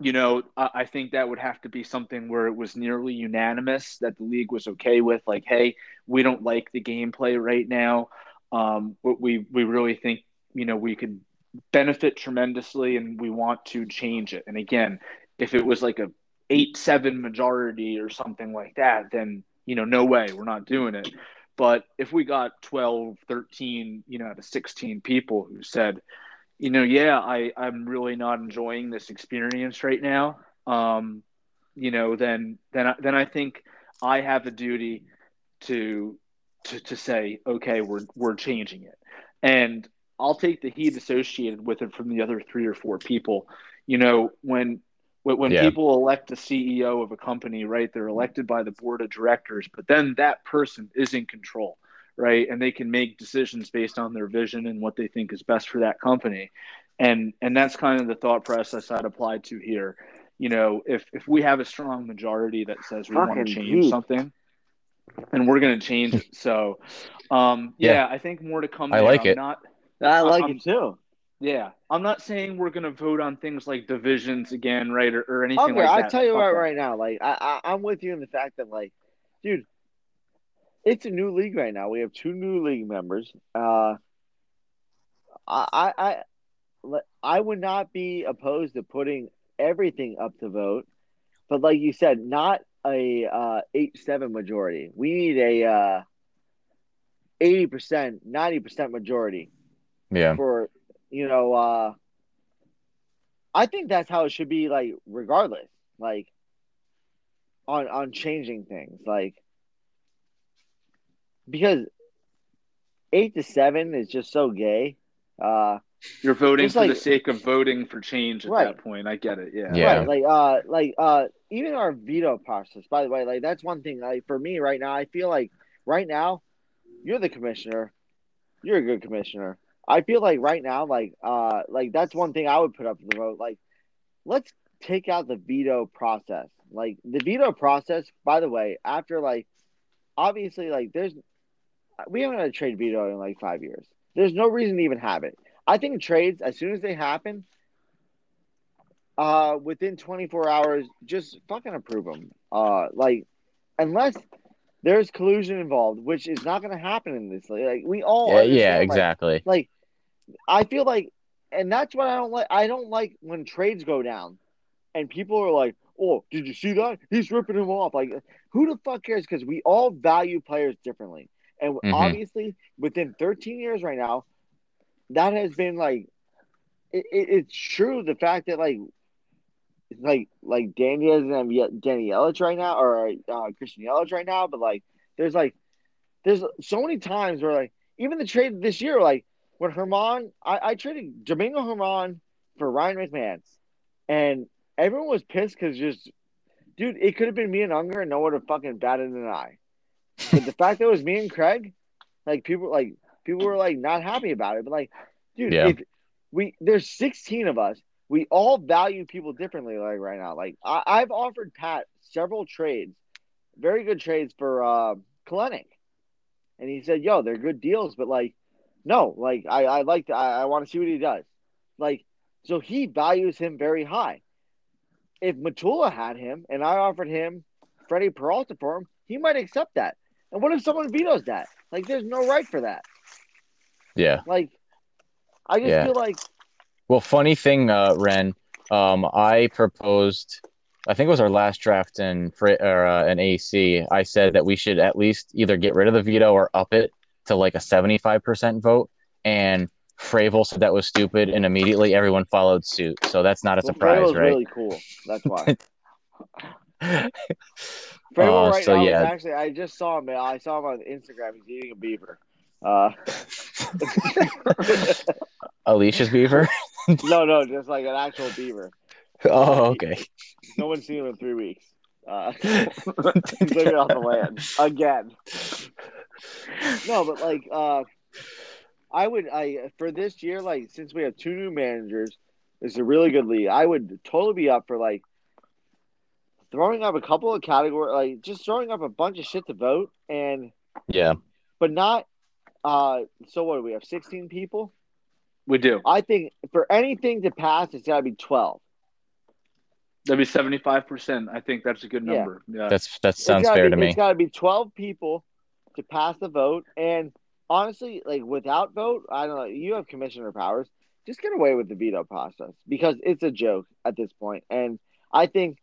You know, I, I think that would have to be something where it was nearly unanimous that the league was okay with, like, hey, we don't like the gameplay right now. Um, we we really think you know we could benefit tremendously, and we want to change it. And again, if it was like a eight seven majority or something like that, then you know, no way, we're not doing it. But if we got 12, 13, you know, out of 16 people who said, you know, yeah, I, I'm really not enjoying this experience right now, um, you know, then then then I think I have a duty to to to say, okay, we're we're changing it. And I'll take the heat associated with it from the other three or four people. You know, when when yeah. people elect a CEO of a company, right, they're elected by the board of directors, but then that person is in control, right, and they can make decisions based on their vision and what they think is best for that company, and and that's kind of the thought process I'd apply to here. You know, if if we have a strong majority that says we Fucking want to change deep. something, and we're going to change it, so um, [LAUGHS] yeah, yeah, I think more to come. I like I'm it. Not, I like I'm, it too. Yeah, I'm not saying we're gonna vote on things like divisions again, right, or, or anything okay, like that. I'll tell you what, right now, like I, I I'm with you in the fact that like, dude, it's a new league right now. We have two new league members. Uh, I I I would not be opposed to putting everything up to vote, but like you said, not a uh, eight seven majority. We need a uh, eighty percent, ninety percent majority. Yeah. For you know, uh, I think that's how it should be. Like, regardless, like on on changing things, like because eight to seven is just so gay. Uh, You're voting for like, the sake of voting for change at right. that point. I get it. Yeah. Yeah. Right. Like uh like uh even our veto process, by the way, like that's one thing like for me right now, I feel like right now, you're the commissioner. You're a good commissioner. I feel like right now, like uh, like that's one thing I would put up for the vote. Like, let's take out the veto process. Like the veto process, by the way, after like obviously like there's we haven't had a trade veto in like five years. There's no reason to even have it. I think trades as soon as they happen, uh, within 24 hours, just fucking approve them. Uh, like unless there's collusion involved, which is not going to happen in this. League. Like we all, yeah, yeah exactly. Like, like I feel like, and that's what I don't like. I don't like when trades go down, and people are like, "Oh, did you see that? He's ripping him off." Like, who the fuck cares? Because we all value players differently, and mm-hmm. obviously, within 13 years right now, that has been like, it, it, it's true. The fact that like like like Danny have Danny Yelich right now or uh, Christian Yelich right now, but like there's like there's so many times where like even the trade this year, like when Germán I, I traded Domingo Germán for Ryan McMahon, and everyone was pissed because just, dude, it could have been me and Unger, and no one would have fucking batted an eye. But the fact that it was me and Craig, like people, like people were like not happy about it. But like, dude, yeah. if we there's 16 of us, we all value people differently. Like right now, like I, I've offered Pat several trades, very good trades for uh Kelenic, and he said, "Yo, they're good deals, but like." No, like I, I like to, I, I want to see what he does. Like, so he values him very high. If Matula had him and I offered him Freddie Peralta for him, he might accept that. And what if someone vetoes that? Like, there's no right for that. Yeah. Like, I just yeah. feel like. Well, funny thing, uh, Wren, um, I proposed. I think it was our last draft in or uh, an AC. I said that we should at least either get rid of the veto or up it to like a 75% vote. And Fravel said that was stupid, and immediately everyone followed suit. So that's not a well, surprise, Fravel's right? Really cool. That's why. [LAUGHS] Fravel uh, right so now yeah. actually, I just saw him. I saw him on Instagram. He's eating a beaver. Uh, [LAUGHS] Alicia's beaver? [LAUGHS] no, no, just like an actual beaver. Oh, okay. No one's seen him in three weeks. Uh, [LAUGHS] he's living off the land again no, but like uh I would I for this year, like since we have two new managers, it's a really good league. I would totally be up for like throwing up a couple of categories, like just throwing up a bunch of shit to vote and yeah, but not Uh, so what do we have? Sixteen people. We do. I think for anything to pass, it's got to be twelve. That'd be seventy five percent. I think that's a good number. Yeah. That's that sounds fair be, to me. It's got to be twelve people to pass the vote, and honestly, like without vote, I don't know. You have commissioner powers. Just get away with the veto process because it's a joke at this point, and I think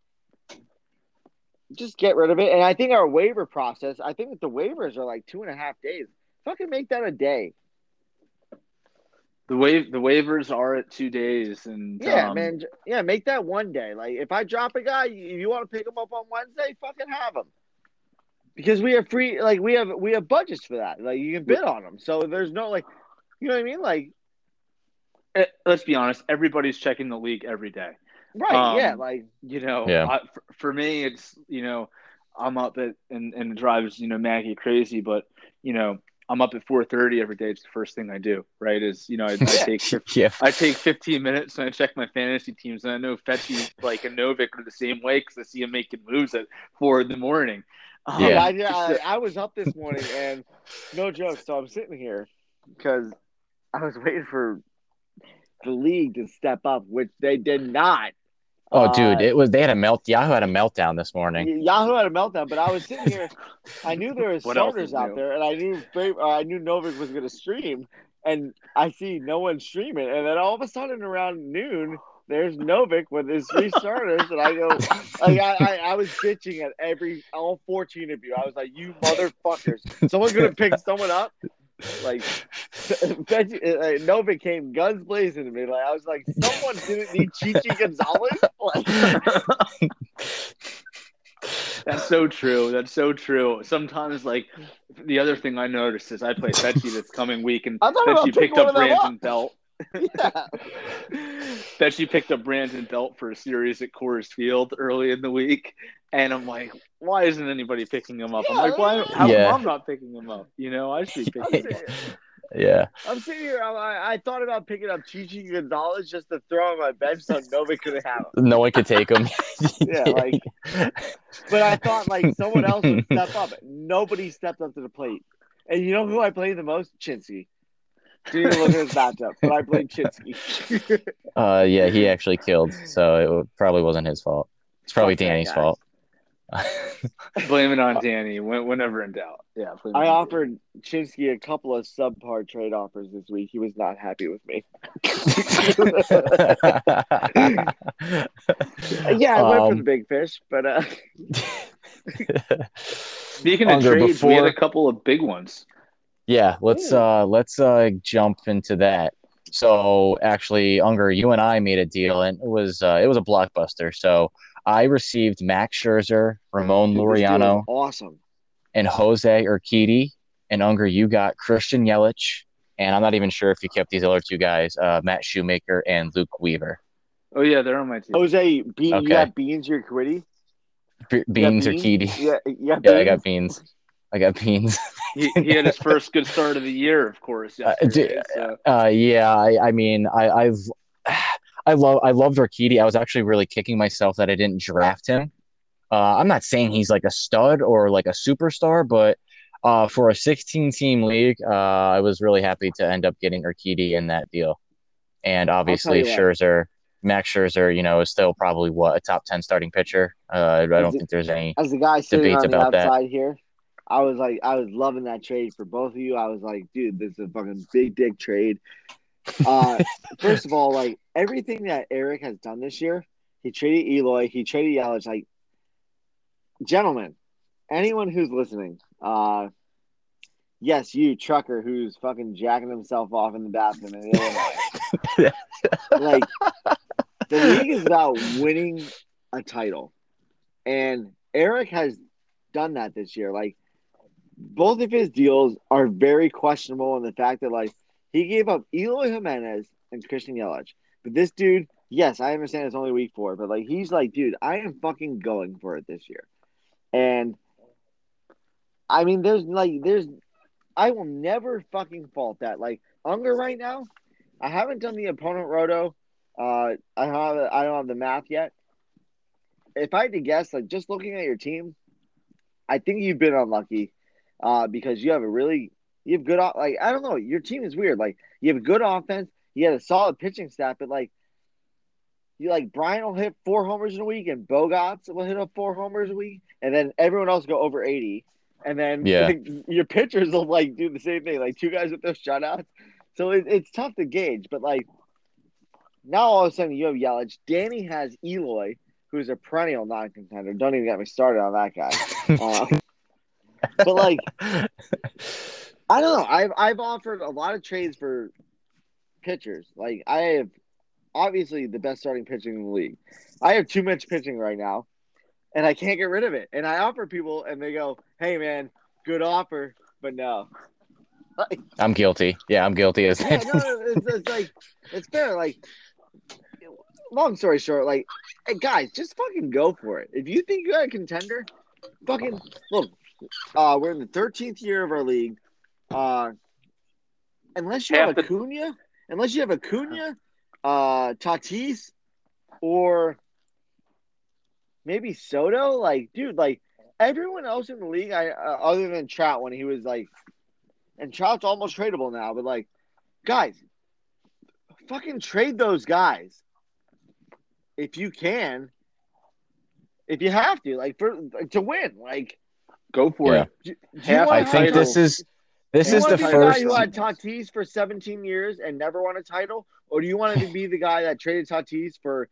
just get rid of it. And I think our waiver process. I think that the waivers are like two and a half days. Fucking make that a day. the wave the waivers are at two days, and Yeah, um, man. Yeah, make that one day. Like if I drop a guy, you, you want to pick him up on Wednesday, fucking have him. Because we have free, like we have we have budgets for that. Like you can bid on them. So there's no like, you know what I mean? Like eh, Let's be honest. Everybody's checking the league every day. right? Um, yeah, like You know, Yeah. I, for, for me, it's you know, I'm up at and and drives you know Maggie crazy, but you know, I'm up at 4:30 every day. It's the first thing I do. Right? Is you know, I, I [LAUGHS] take yeah. I take 15 minutes and I check my fantasy teams, and I know Fetchy like and Novik are the same way because I see him making moves at four in the morning. Um, Yeah. I, I, I was up this morning and no joke. So I'm sitting here because I was waiting for the league to step up, which they did not. Oh, dude, Uh, it was they had a melt. Yahoo had a meltdown this morning. Yahoo had a meltdown, but I was sitting here. I knew there was [LAUGHS] What starters out new? there, and I knew uh, I knew Novik was going to stream, and I see no one streaming, and then all of a sudden around noon, there's Novik with his three [LAUGHS] starters, and I go, like I, I, I was bitching at every all 14 of you. I was like, you motherfuckers, someone's going to pick someone up. Like, [LAUGHS] uh, Novik came guns blazing to me. Like I was like, someone didn't need Chi Chi Gonzalez. [LAUGHS] Like, That's so true. That's so true. Sometimes, like the other thing I noticed is I play Fetchy this coming week, and Fetchy picked up. Brandon Belt. [LAUGHS] yeah. Fetchy picked up Brandon Belt for a series at Coors Field early in the week, and I'm like, why isn't anybody picking him up? I'm like, why? How Yeah. I'm not picking him up? You know, I should be [LAUGHS] picking him up. Yeah. I'm sitting here. I, I- I thought about picking up Chi Chi Gonzalez just to throw on my bench so nobody could have him. No one could take him. [LAUGHS] Yeah, like, but I thought like someone else would step up. Nobody stepped up to the plate. And you know who I played the most? Chinsky. Didn't even look at his matchup, but I played Chinsky. [LAUGHS] uh, yeah, he actually killed, so it probably wasn't his fault. It's probably Fuck Danny's guy. fault. [LAUGHS] Blame it on Danny whenever in doubt. Yeah, blame I on offered Chinsky a couple of subpar trade offers this week. He was not happy with me. [LAUGHS] yeah, I went for Um, the big fish, but uh, Speaking of Unger, trades, we had a couple of big ones. Yeah, let's Ooh. uh let's uh jump into that. So actually, Unger, you and I made a deal, and it was uh, it was a blockbuster. So I received Max Scherzer, Ramon dude, this Laureano, awesome. and Jose Urquidy. And Unger, you got Christian Yelich, and I'm not even sure if you kept these other two guys, uh, Matt Shoemaker and Luke Weaver. Oh yeah, they're on my team. Jose, Bean, Okay. you got beans, you're? Be- beans Beans? Urquidy. Yeah, yeah, Yeah, I got beans. I got beans. he, he had his first good start of the year, of course. Uh, d- so. Uh, yeah, I, I mean, I, I've, [SIGHS] I love, I loved Urquidy. I was actually really kicking myself that I didn't draft him. Uh, I'm not saying he's like a stud or like a superstar, but uh, for a 16 team league, uh, I was really happy to end up getting Urquidy in that deal. And obviously. Scherzer, Max Scherzer, you know, is still probably what a top 10 starting pitcher. Uh, I don't it- think there's any. As the guy sitting Debates on the about that. outside here, I was like, I was loving that trade for both of you. I was like, dude, this is a fucking big dick trade. Uh, [LAUGHS] first of all, like everything that Eric has done this year, he traded Eloy, he traded Yelich. Like, gentlemen, anyone who's listening, uh, yes, you trucker who's fucking jacking himself off in the bathroom in Illinois. [LAUGHS] like, the league is about winning a title, and Eric has done that this year. Like, both of his deals are very questionable in the fact that like he gave up Eloy Jimenez and Christian Yelich. But this dude, yes, I understand it's only week four, but like he's like, dude, I am fucking going for it this year. And I mean, there's like, there's, I will never fucking fault that. Like Unger right now, I haven't done the opponent roto. Uh, I have, I don't have the math yet. If I had to guess, like just looking at your team, I think you've been unlucky uh, because you have a really You have good like I don't know. Your team is weird. Like you have a good offense. You have a solid pitching staff, but like you like Bryant will hit four homers in a week, and Bogaerts will hit up four homers a week, and then everyone else go over eighty, and then Yeah. [LAUGHS] your pitchers will like do the same thing, like two guys with those shutouts. So it, it's tough to gauge, but like now all of a sudden you have Yelich. Danny has Eloy, who's a perennial non-contender. Don't even get me started on that guy. [LAUGHS] Uh, but like [LAUGHS] I don't know. I've I've offered a lot of trades for pitchers. Like I have obviously the best starting pitching in the league. I have too much pitching right now, and I can't get rid of it. And I offer people, and they go, "Hey man, good offer," but no. Like, I'm guilty. Yeah, I'm guilty as yeah, no, [LAUGHS] it's, it's like it's fair. Like, long story short, like, hey guys, just fucking go for it. If you think you got a contender, fucking look. Uh, we're in the 13th year of our league. Uh, unless you have the- Acuna, unless you have Acuna, uh, Tatis, or maybe Soto, like, dude, like everyone else in the league, I uh, other than Trout when he was like, and Trout's almost tradable now, but like, guys, fucking trade those guys if you can, if you have to, like for to win, like. Go for Yeah. it. Do, do Half I think title- this is this do you is wanna the be first. guy who had Tatis for 17 years and never won a title, or do you want to be the guy that traded Tatis for,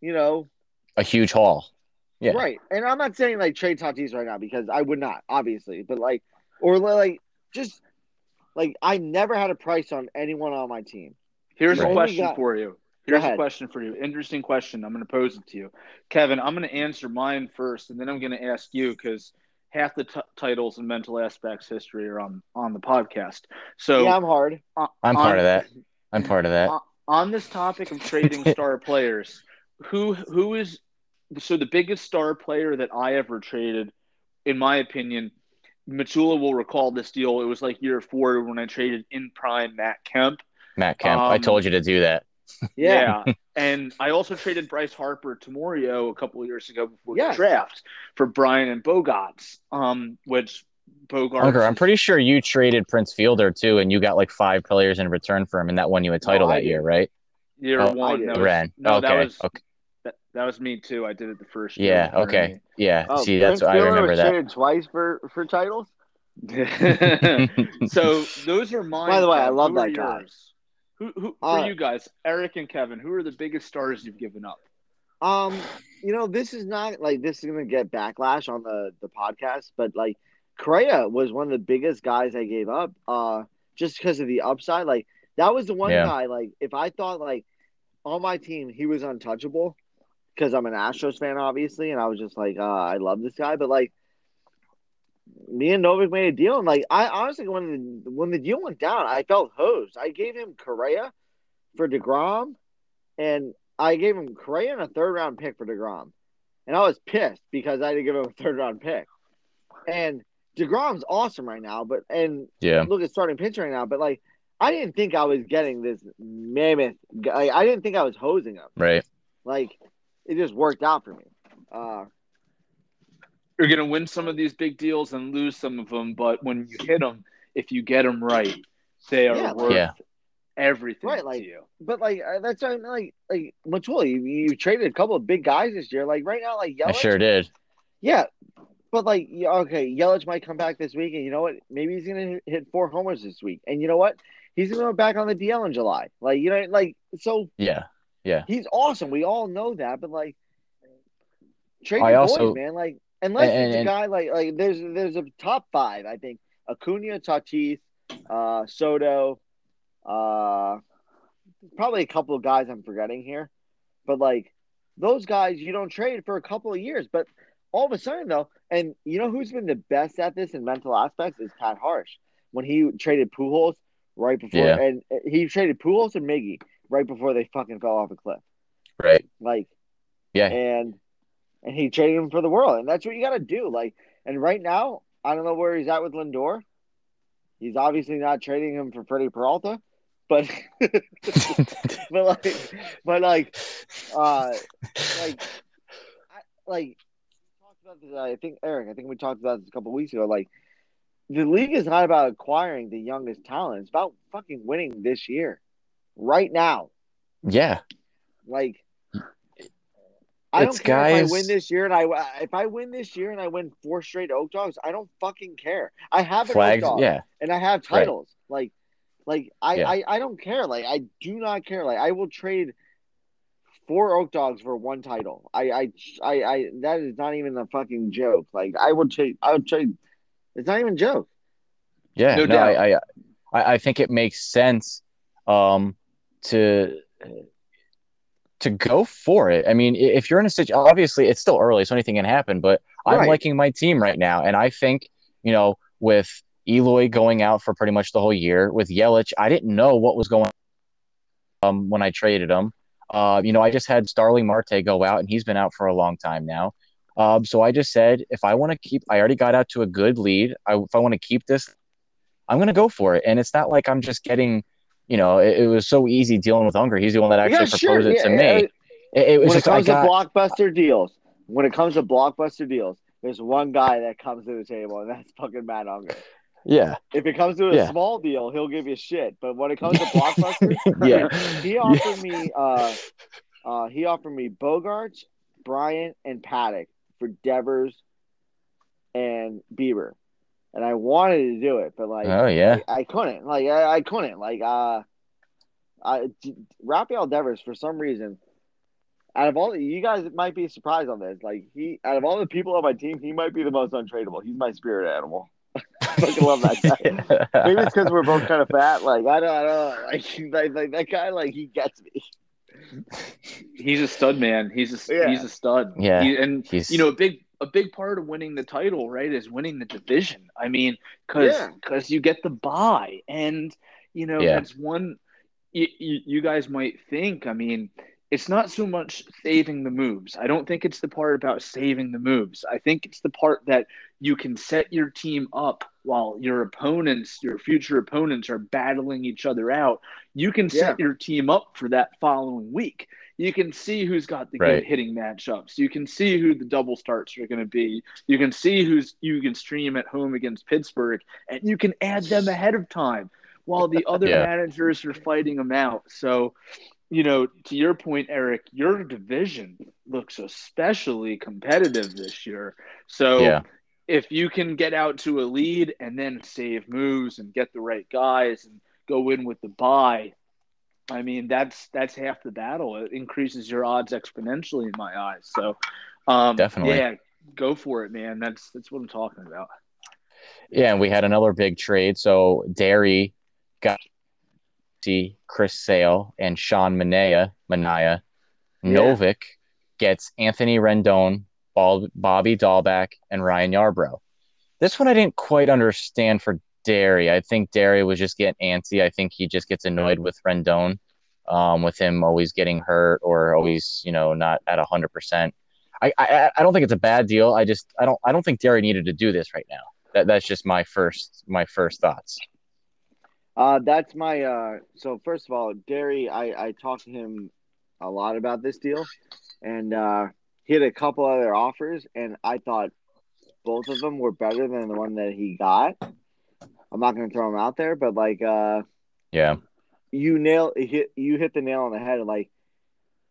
you know, a huge haul. Yeah. right? And I'm not saying like trade Tatis right now because I would not, obviously, but like, or like just like I never had a price on anyone on my team. Here's Right. a question got- for you. Here's a question for you. Interesting question. I'm going to pose it to you, Kevin. I'm going to answer mine first, and then I'm going to ask you because half the t- titles and mental aspects history are on on the podcast. So yeah, I'm hard. on- I'm part on- of that. I'm part of that. on- on this topic of trading star [LAUGHS] players, who who is so the biggest star player that I ever traded, in my opinion, Machula will recall this deal. It was like year four when I traded in prime Matt Kemp. Matt Kemp. I um, told you to do that. Yeah, [LAUGHS] and I also traded Bryce Harper to Morio a couple of years ago before Yes. the draft for Bryant and Bogaerts, um, which Bogaerts. Unger, I'm pretty sure you traded Prince Fielder too, and you got like five players in return for him, and that won you a title I that year, right? year Oh, I one. did. That was, Wren. No, that okay. was okay. that, that was me too. I did it the first year. Yeah. Pardon Okay. Yeah. Oh, See, that's Prince I Fielder remember was that. Traded twice for for titles. [LAUGHS] so those are mine. By the way, I love Who are that guy. Yours? Who, who for Uh, you guys, Eric and Kevin? Who are the biggest stars you've given up? Um, you know, this is not like this is gonna get backlash on the the podcast, but like Correa was one of the biggest guys I gave up. Uh, just because of the upside. Like that was the one Yeah. guy. Like if I thought like on my team he was untouchable because I'm an Astros fan, obviously, and I was just like, uh, I love this guy, but like. Me and Novik made a deal, and like I honestly, when the when the deal went down, I felt hosed. I gave him Correa for Degrom, and I gave him Correa and a third round pick for DeGrom. And I was pissed because I didn't give him a third round pick. And DeGrom's awesome right now, but and Yeah. look at starting pitch right now, but like I didn't think I was getting this mammoth guy. I didn't think I was hosing him. Right. Like it just worked out for me. Uh You're going to win some of these big deals and lose some of them, but when you hit them, if you get them right, they are Yeah, worth Yeah. everything Right, like- to you. but like uh, that's what I'm like like Matul, you, you traded a couple of big guys this year. Like right now, like Yelich, I sure did. Yeah, but like, yeah, okay, Yelich might come back this week, and you know what? Maybe he's gonna hit- hit four homers this week, and you know what? He's gonna go back on the DL in July. Like, you know, like so Yeah. Yeah. he's awesome. We all know that, but like, trade I your also- boys, man. Like, unless And- it's a guy like like there's there's a top five. I think Acuna, Tatis, uh, Soto, uh, probably a couple of guys I'm forgetting here, but like those guys you don't trade for a couple of years, but all of a sudden though, and you know who's been the best at this in mental aspects is Pat Harsh when he traded Pujols right before, Yeah. and he traded Pujols and Miggy right before they fucking fell off a cliff, Right. like Yeah. and and he traded him for the world, and that's what you got to do. Like, and right now, I don't know where he's at with Lindor. He's obviously not trading him for Freddie Peralta, but [LAUGHS] but like, but like, uh, like, I, like talked about this. I think Eric. I think we talked about this a couple weeks ago. Like, the league is not about acquiring the youngest talent. It's about fucking winning this year, right now. Yeah. Like, I It's don't care if I win this year and I if I win this year and I win four straight Oak Dogs. I don't fucking care. I have an Flags. Oak Dog Yeah. and I have Right. titles. Like, like I, Yeah. I I don't care. Like I do not care. Like I will trade four Oak Dogs for one title. I I I, I that is not even a fucking joke. Like I would trade. I would trade. It's not even a joke. Yeah, No no, doubt. I, I, I I think it makes sense um, to to go for it. I mean, if you're in a situation, obviously it's still early, so anything can happen. But I'm liking my team right now, and I think you know with Eloy going out for pretty much the whole year, with Yelich, I didn't know what was going on um, when I traded him. Uh, you know, I just had Starling Marte go out, and he's been out for a long time now. Um, so I just said, if I want to keep, I already got out to a good lead. I, if I want to keep this, I'm going to go for it. And it's not like I'm just getting, you know, it, it was so easy dealing with Unger. He's the one that actually Yeah, proposed sure, it to yeah. me. It, it was when it just, I comes got, to blockbuster deals, when it comes to blockbuster deals, there's one guy that comes to the table, and that's fucking Matt Unger. yeah, If it comes to a Yeah. small deal, he'll give you shit. But when it comes to blockbuster, [LAUGHS] yeah, he offered me uh uh he offered me Bogaerts, Bryant, and Paddock for Devers and Bieber. And I wanted to do it, but like oh yeah, I, I couldn't. Like I, I couldn't. Like uh I D- Rafael Devers for some reason out of all you guys might be surprised on this. Like he out of all the people on my team, he might be the most untradeable. He's my spirit animal. [LAUGHS] I fucking love that guy. [LAUGHS] Maybe it's because we're both kind of fat. Like I don't, I don't like, [LAUGHS] like, like that guy. Like he gets me. He's a stud, man. He's a Yeah. he's a stud. Yeah. He- and He's you know, a big a big part of winning the title, right, is winning the division. I mean, because Yeah. you get the buy, and you know Yeah. that's one. You, you, you guys might think. I mean, it's not so much saving the moves. I don't think it's the part about saving the moves. I think it's the part that you can set your team up while your opponents, your future opponents, are battling each other out. You can set your team up for that following week. You can see who's got the Right. good hitting matchups. You can see who the double starts are going to be. You can see who's you can stream at home against Pittsburgh, and you can add them ahead of time while the other Yeah. managers are fighting them out. So, you know, to your point, Eric, your division looks especially competitive this year. So, yeah, if you can get out to a lead and then save moves and get the right guys and go in with the buy, I mean that's that's half the battle. It increases your odds exponentially in my eyes. So, um, Definitely. yeah, go for it, man. That's that's what I'm talking about. yeah. And we had another big trade. So Derry got Chris Sale and Sean Manea, Manaya. Yeah. Novik gets Anthony Rendon, Bobby Dalbec, and Ryan Yarbrough. This one I didn't quite understand for Derry. I think Derry was just getting antsy. I think he just gets annoyed with Rendon, um, with him always getting hurt or always, you know, not at hundred percent. I, I I don't think it's a bad deal. I just I don't I don't think Derry needed to do this right now. That that's just my first my first thoughts. Uh, that's my uh. So first of all, Derry, I I talked to him a lot about this deal, and uh, he had a couple other offers, and I thought both of them were better than the one that he got. I'm not going to throw him out there, but like uh, Yeah, you nail hit you hit the nail on the head. Like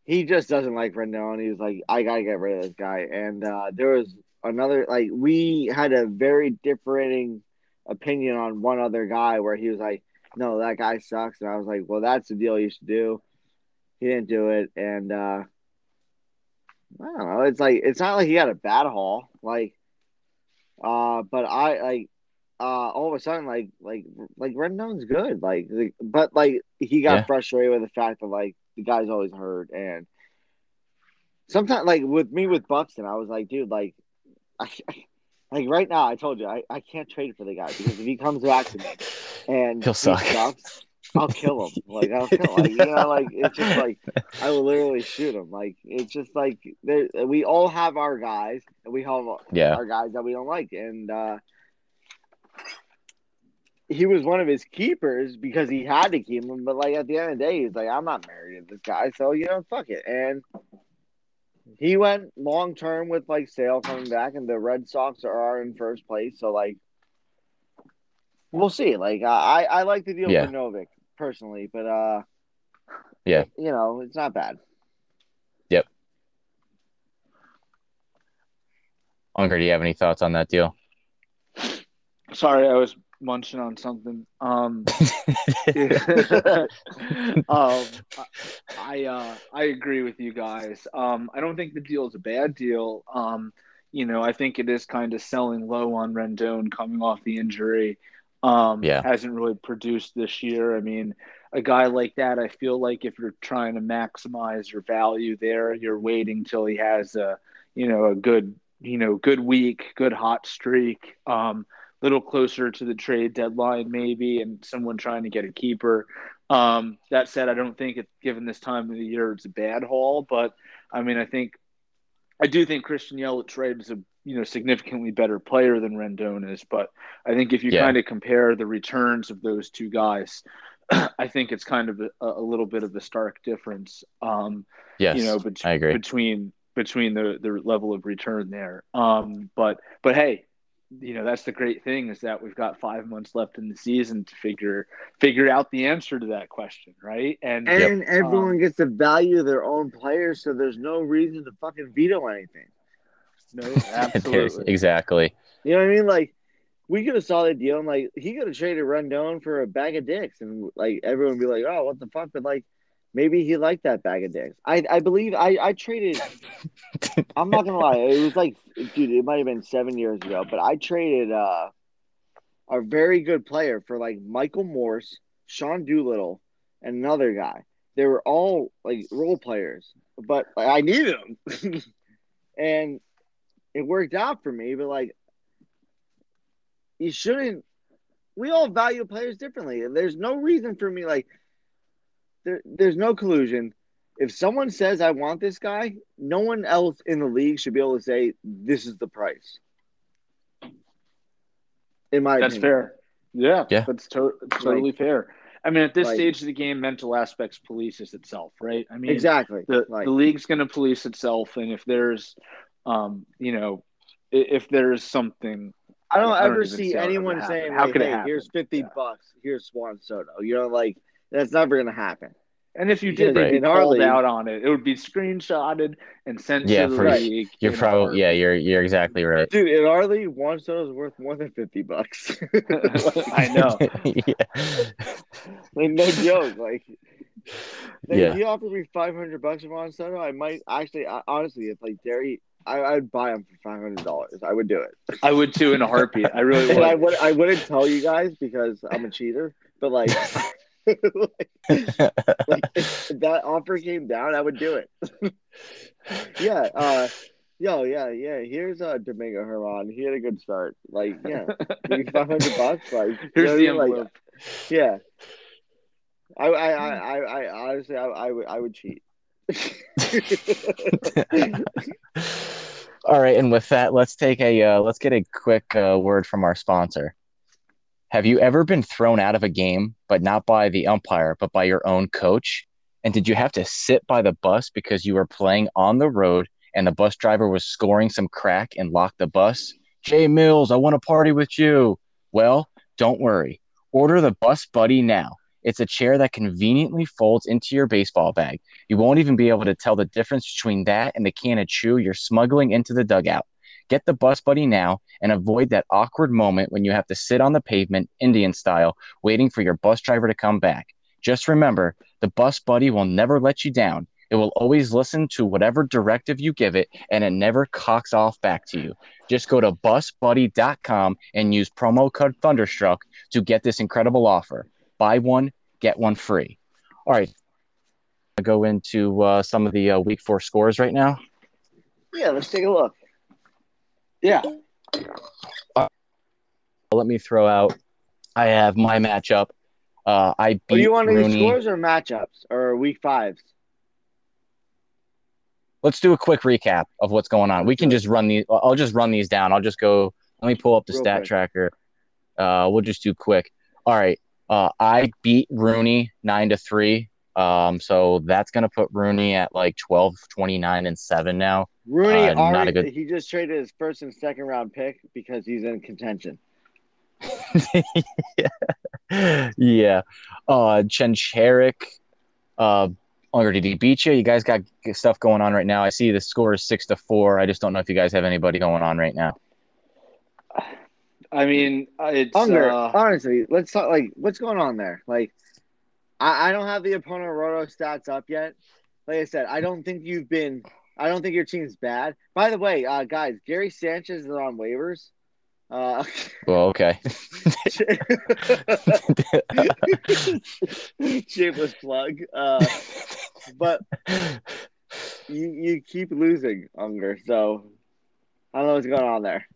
he just doesn't like Rendon. He's like, I gotta get rid of this guy. And uh, there was another like we had a very differing opinion on one other guy where he was like, No, that guy sucks. And I was like, Well, that's the deal you should do. He didn't do it, and uh, I don't know. It's like it's not like he had a bad haul, like, uh, but I like uh all of a sudden like like like Rendon's good like, like but like he got Yeah. frustrated with the fact that like the guy's always hurt and sometimes like with me with Buxton I was like dude like I, like right now I told you I, I can't trade for the guy because if he comes back to me and He'll he suck. sucks, I'll kill him like I'll kill him. like you know like it's just like I will literally shoot him like it's just like we all have our guys and we have yeah, are guys that we don't like. And uh, he was one of his keepers because he had to keep him. But like at the end of the day, he's like, I'm not married to this guy, so you know, fuck it. And he went long term with like Sale coming back, and the Red Sox are in first place. So like, We'll see. Like I, I like the deal Yeah. for Novik personally, but uh, Yeah. you know, it's not bad. Yep. Unger, do you have any thoughts on that deal? Sorry, I was munching on something. Um, [LAUGHS] [LAUGHS] um, I uh, I agree with you guys. Um, I don't think the deal is a bad deal. Um, you know, I think it is kind of selling low on Rendon coming off the injury. Um, Yeah. hasn't really produced this year. I mean, a guy like that, I feel like if you're trying to maximize your value there, you're waiting till he has a you know a good you know good week, good hot streak. Um, little closer to the trade deadline, maybe, and someone trying to get a keeper. Um, that said, I don't think it, given this time of the year, it's a bad haul. But I mean, I think I do think Christian Yelich right is a you know significantly better player than Rendon is. But I think if you Yeah. kind of compare the returns of those two guys, [CLEARS THROAT] I think it's kind of a, a little bit of a stark difference. Um, Yes, you know, bet- I agree. between between the the level of return there. Um, but but hey, you know that's the great thing is that we've got five months left in the season to figure figure out the answer to that question, right? And And everyone Um, gets to value their own players, so there's no reason to fucking veto anything. no, [LAUGHS] absolutely. exactly. You know what I mean? Like we could have saw the deal and like he could have traded Rendon for a bag of dicks and like everyone would be like, Oh, what the fuck? But like maybe he liked that bag of dicks. I I believe I, I traded I'm not gonna lie, it was like dude, it might have been seven years ago, but I traded uh a very good player for like Michael Morse, Sean Doolittle, and another guy. They were all like role players, but like, I needed them. [LAUGHS] and it worked out for me, but like you shouldn't we all value players differently. There's no reason for me like there, there's no collusion. If someone says I want this guy, no one else in the league should be able to say this is the price. In my That's opinion. fair. Yeah, Yeah. that's to- totally fair. I mean, at this like- stage of the game, mental aspects polices itself, right? I mean, Exactly. the, like, the league's going to police itself, and if there's, um, you know, i- if there's something, I don't I don't ever see see how it would anyone happen. saying, How like, could it hey, happen? here's 50 Yeah. bucks, here's Juan Soto. You know, like, that's never going to happen. and if you Because did, they'd be in our called league- out on it. It would be screenshotted and sent Yeah, to the for- league. You're in a probably yeah, you're you're exactly right. Dude, in our league, Juan is worth more than 50 bucks. [LAUGHS] I know. [LAUGHS] yeah. like, no joke. Like, like, Yeah. if you offered me 500 bucks for Juan Soto, I might actually, I, honestly, if like Derry, I, I'd buy him for $500. I would do it. [LAUGHS] I would too in a heartbeat. I really And I would. would I wouldn't tell you guys because I'm a cheater, but like, like, like [LAUGHS] if that offer came down, I would do it. [LAUGHS] yeah, uh yo, yeah, yeah. Here's uh Domingo Germán. He had a good start. Like, yeah, five hundred bucks. Like, you [LAUGHS] Here's know the envelope. Like, yeah. I I, I, I, I honestly I, I would I would cheat. All right, and with that, let's take a uh, let's get a quick uh, word from our sponsor. Have you ever been thrown out of a game, but not by the umpire, but by your own coach? And did you have to sit by the bus because you were playing on the road and the bus driver was scoring some crack and locked the bus? Jay Mills, I want to party with you. Well, don't worry. Order the Bus Buddy now. It's a chair that conveniently folds into your baseball bag. You won't even be able to tell the difference between that and the can of chew you're smuggling into the dugout. Get the Bus Buddy now and avoid that awkward moment when you have to sit on the pavement, Indian style, waiting for your bus driver to come back. Just remember, the Bus Buddy will never let you down. It will always listen to whatever directive you give it, and it never cocks off back to you. Just go to busbuddy.com and use promo code Thunderstruck to get this incredible offer. Buy one, get one free. All right. I'll go into uh, some of the uh, week four scores right now. yeah, let's take a look. Yeah. Let me throw out. I have my matchup. Uh, I beat Oh, you want to use Rooney. scores or matchups or week fives? Let's do a quick recap of what's going on. We can just run these. I'll just run these down. I'll just go. Let me pull up the Real stat quick. tracker. Uh, we'll just do quick. All right. Uh, I beat Rooney nine to three. Um, so that's gonna put Rooney at like 12, 29, and seven now. Rooney Uh, not already a good- he just traded his first and second round pick because he's in contention. yeah. [LAUGHS] yeah. Uh, Chencherik, uh, Unger, did he beat you? You guys got stuff going on right now. I see the score is six to four. I just don't know if you guys have anybody going on right now. I mean, it's Unger, uh, honestly, let's talk. Like, what's going on there? Like, I, I don't have the opponent roto stats up yet. Like I said, I don't think you've been. I don't think your team's bad. By the way, uh, guys, Gary Sanchez is on waivers. Uh, [LAUGHS] Well, okay. [LAUGHS] shameless plug. Uh, but you you keep losing, Unger. So I don't know what's going on there.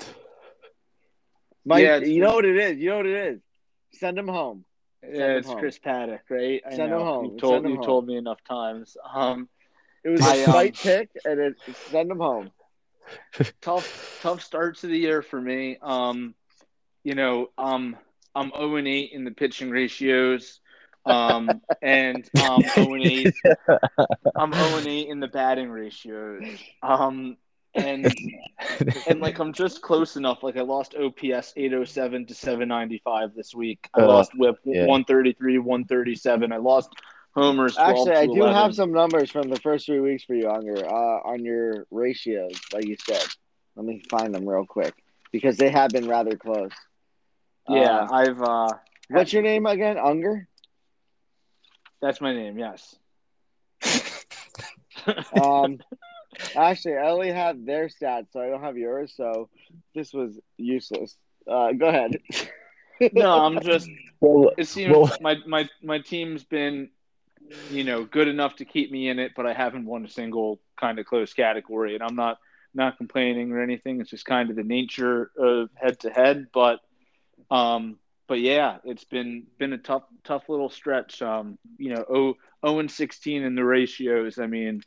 Mike, Yeah, you know what it is. You know what it is. Send him home. Yeah, it's home. Chris Paddack, right? I Send him know. home. You told Send him you home. told me enough times. Um, It was I, a um, fight pick, and it send him home. [LAUGHS] tough tough start to the year for me. Um, you know, um, I'm 0 and 8 in the pitching ratios. Um, [LAUGHS] and um, 0 and 8. I'm 0 and 8 in the batting ratios. Um, and [LAUGHS] and like I'm just close enough. Like I lost OPS 807 to 795 this week. I Uh, lost WHIP yeah. 133, 137. I lost homers. Actually, I do 11. have some numbers from the first three weeks for you, Unger, uh, on your ratios, like you said. Let me find them real quick because they have been rather close. Yeah, Uh, I've. uh what's your name again? Unger? That's my name. Yes. [LAUGHS] Um, actually, I only have their stats, so I don't have yours. So this was useless. Uh, go ahead. [LAUGHS] no, I'm just. well, It seems Well- my my my team's been, you know, good enough to keep me in it, but I haven't won a single kind of close category, and I'm not not complaining or anything. It's just kind of the nature of head to head, but, um, but yeah, it's been been a tough tough little stretch. Um, you know, oh oh and sixteen in the ratios. I mean.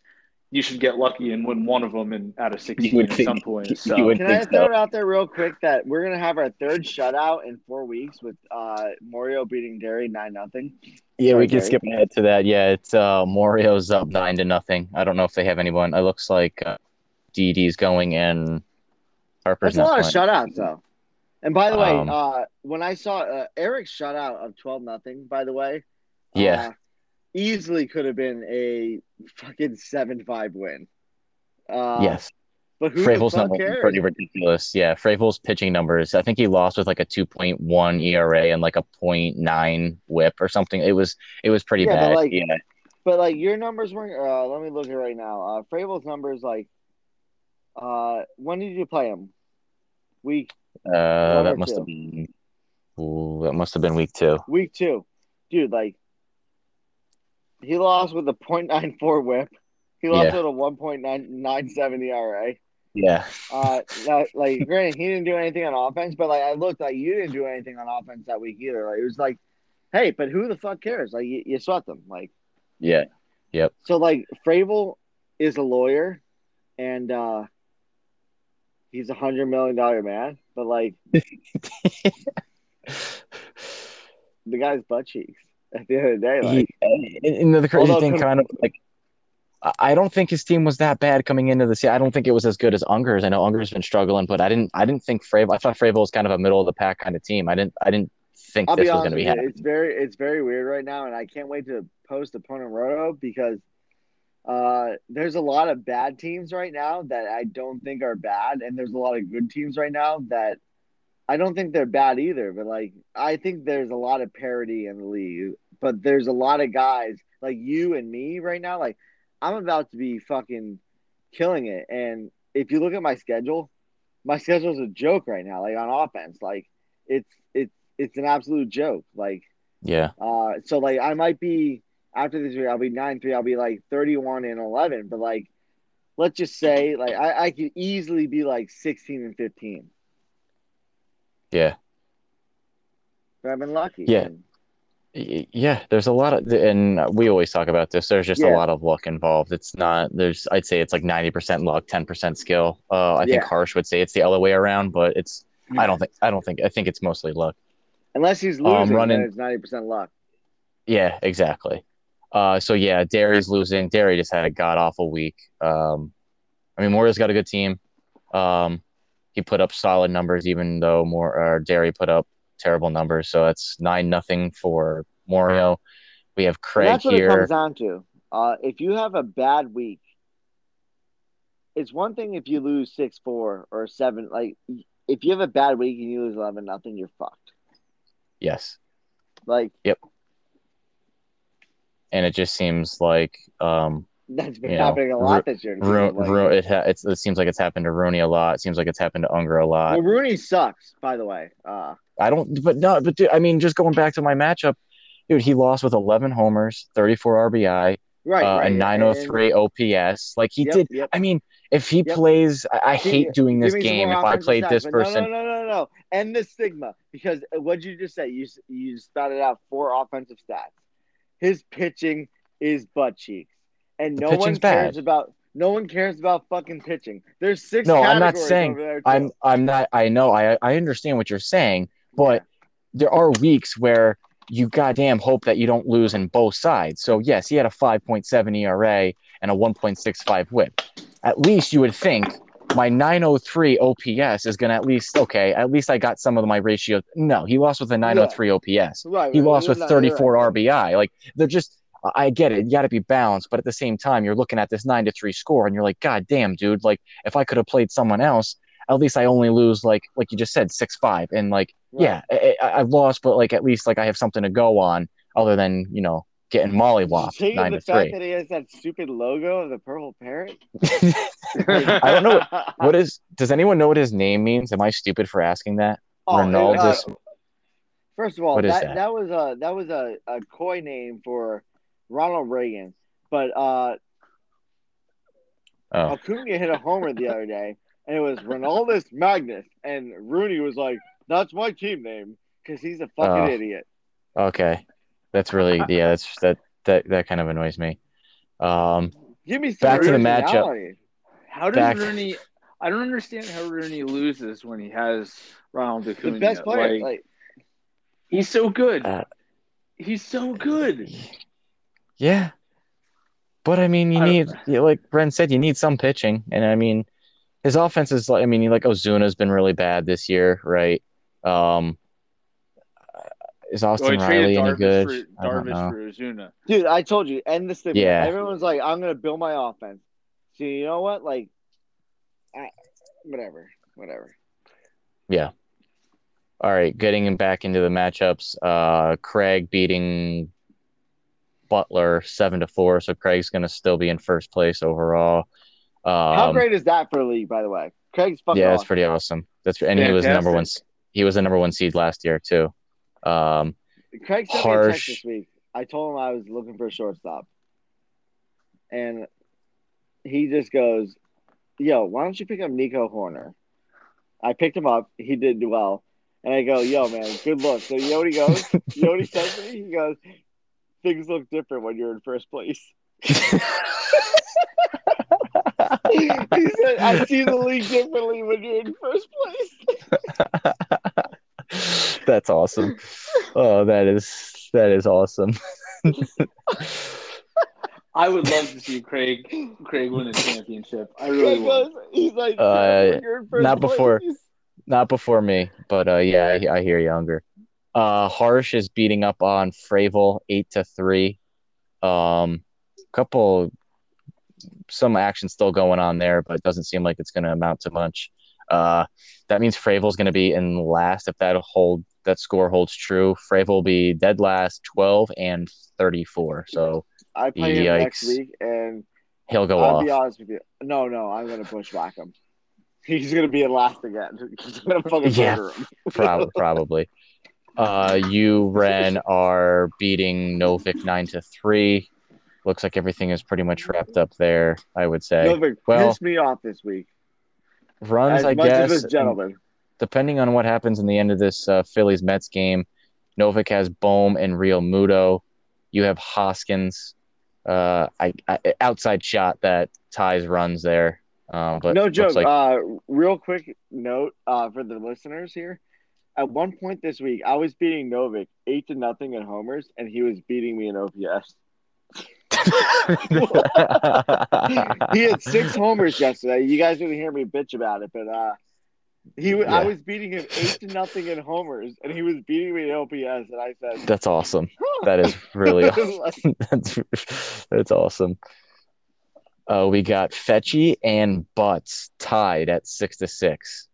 You should get lucky and win one of them in out of sixteen would at think- some point. you So would- Can I think throw so. it out there real quick that we're gonna have our third shutout in four weeks with uh, Mario beating Derry nine nothing. Yeah, Sorry, we can Gary. skip ahead to that. Yeah, it's uh Morio's up nine to nothing. I don't know if they have anyone. It looks like uh, DD's going and Harper's That's a not lot of shutouts though. And by the way, Um, uh, when I saw uh, Eric's shutout of twelve nothing, by the way, Yeah. uh, easily could have been a fucking seven five win. Uh, yes, but who Fravel's number cares? pretty ridiculous. Yeah, Fravel's pitching numbers. I think he lost with like a two point one ERA and like a 0.9 WHIP or something. It was it was pretty Yeah, but, bad. like, yeah, But like your numbers weren't. Uh, let me look at right now. Uh, Fravel's numbers like. Uh, when did you play him? Week uh, that must two. have been ooh, that must have been week two. week two, dude. Like he lost with a .94 WHIP. He lost Yeah. with a 1.997 ERA. Yeah, Uh, that, [LAUGHS] like granted, he didn't do anything on offense, but like I looked like you didn't do anything on offense that week either. Like it was like, hey, but who the fuck cares? Like you, you swept them. Like yeah, yep. so, like Fravel is a lawyer, and uh he's a hundred million dollar man, but like [LAUGHS] the guy's butt cheeks at the end of the day. Like he, and, and the crazy thing, kind of like, I- don't think his team was that bad coming into the season. I don't think it was as good as Unger's. I know Unger's been struggling, but I didn't. I didn't think Fravel. I thought Fravel was kind of a middle of the pack kind of team. I didn't. I didn't think I'll this was going to be happening. it's very it's very weird right now, and I can't wait to post opponent roto because uh, there's a lot of bad teams right now that I don't think are bad, and there's a lot of good teams right now that I don't think they're bad either. But like I think there's a lot of parity in the league, but there's a lot of guys like you and me right now. Like I'm about to be fucking killing it, and if you look at my schedule, my schedule is a joke right now. Like on offense, like it's it's it's an absolute joke. Like Yeah, uh, so like I might be after this year, I'll be nine three. I'll be like thirty one and eleven. But like, let's just say like I, I could easily be like sixteen and fifteen. Yeah, But I've been lucky. Yeah. Yeah. There's a lot of, and we always talk about this. There's just a lot of luck involved. It's not. There's. I'd say it's like ninety percent luck, ten percent skill. Uh, I think Harsh would say it's the other way around, but it's. I don't think. I don't think. I think it's mostly luck. unless he's losing, running- then it's ninety percent luck. Yeah, exactly. Uh, so yeah, Derry's losing. Derry just had a god awful week. Um, I mean, Morio's got a good team. Um, he put up solid numbers, even though more or Derry put up terrible numbers. So it's nine nothing for Morio. We have Craig that's what it here. comes down to. Uh, if you have a bad week, it's one thing if you lose six four or seven. Like if you have a bad week and you lose eleven nothing, you're fucked. Yes, Like Yep. and it just seems like um, that's been You know, happening a lot this year. Ru- like- Ru- it, ha- it's, it seems like it's happened to Rooney a lot. It seems like it's happened to Unger a lot. well, Rooney sucks, by the way. Uh, I don't, but no, but dude, I mean, just going back to my matchup, dude, he lost with 11 homers, 34 RBI, right, uh, right. a 903 OPS. Like he Yep, did. yep. I mean, if he Yep. plays, I, I hate doing this Give me some game. If I played this person, No, no, no, no, no. End the stigma because what'd you just say? You you spouted out four offensive stats. His pitching is butt cheeks, and The no one cares bad. about. No one cares about fucking pitching. There's six. No, I'm not saying- over there, too. I'm, I'm not. I know. I, I understand what you're saying, but there are weeks where you goddamn hope that you don't lose in both sides. So yes, he had a 5.7 ERA and a 1.65 WHIP. At least you would think my 903 OPS is going to at least okay. At least I got some of my ratio. No, he lost with a 903 OPS. right. He right, lost with right, 34 right. RBI. Like they're just. I get it. You got to be balanced, but at the same time, you're looking at this nine to three score, and you're like, God damn, dude! Like if I could have played someone else, at least I only lose like like you just said six five, and like Right. yeah, I, I, I've lost, but like at least like I have something to go on other than you know getting mollywopped [LAUGHS] nine the to fact three. that he has that stupid logo of the purple parrot. [LAUGHS] I don't know [LAUGHS] What is? Does anyone know what his name means? Am I stupid for asking that? Oh, Ronaldus- uh, first of all, What that, that? that was a that was a, a coy name for Ronald Reagan. But uh, Oh, Acuna hit a homer the other day, and it was Ronaldus Magnus, and Rooney was like, "That's my team name," because he's a fucking Oh. idiot. okay. That's really [LAUGHS] yeah. That's that that that kind of annoys me. Um, Give me Back to the originality. How does Back- Rooney? I don't understand how Rooney loses when he has Ronald The best player, Like, like, he's so good. Uh, he's so good. Yeah. But I mean, you I need, like Brent said, you need some pitching. And I mean, his offense is like, I mean, like Ozuna's been really bad this year, right? Um, is Austin he traded Riley any good? for I don't Darvish know. for Ozuna. dude, I told you, end the stigma. Yeah. Everyone's like, "I'm gonna build my offense." So you know what? Like, I, whatever, whatever. Yeah. All right, getting him back into the matchups. Uh, Craig beating Butler seven to four, so Craig's going to still be in first place overall. Um, How great is that for a league, by the way? Craig's fucking yeah, it's awesome. pretty awesome. That's and he was the number one. He was the number one seed last year too. Um, Craig sent me a text harsh. this week. I told him I was looking for a shortstop, and he just goes, "Yo, why don't you pick up Nico Hoerner?" I picked him up. He did well, and I go, "Yo, man, good luck. So you know what he goes? you know what he says to me? He goes, "Things look different when you're in first place." [LAUGHS] [LAUGHS] he said, "I see the league differently when you're in first place." That's awesome. Oh, that is that is awesome. [LAUGHS] I would love to see Craig Craig win a championship. I really Craig would. goes, he's like, Uh, when you're in first not before- Not before me, but uh, yeah, I, I hear younger. Uh, Harsh is beating up on Fravel eight to three. Um, couple, some action still going on there, but it doesn't seem like it's going to amount to much. Uh, that means Fravel's going to be in last if that hold that score holds true. Fravel will be dead last, twelve and thirty four. So I play him next Yikes. week, and he'll go I'll off. be honest with you. No, no, I'm gonna push bushwhack him. [LAUGHS] He's gonna be in last again. [LAUGHS] He's gonna fucking Yeah. him. Prob- probably. Uh, you Wren are beating Novik nine to three. Looks like everything is pretty much wrapped up there. I would say Novik well, pissed me off this week. runs. As I much guess gentleman. depending on what happens in the end of this uh, Phillies Mets game, Novik has Bohm and Realmuto. You have Hoskins. Uh, I, I outside shot that ties runs there. Uh, but no joke. like- uh, real quick note uh, for the listeners here. At one point this week, I was beating Novik eight to nothing in homers, and he was beating me in OPS. [LAUGHS] He had six homers yesterday. You guys didn't hear me bitch about it, but uh, He, Yeah. I was beating him eight to nothing in homers, and he was beating me in OPS, and I said, That's awesome. [LAUGHS] That is really [LAUGHS] awesome. that's that's awesome. Uh, we got Fetchy and Butts tied at six to six,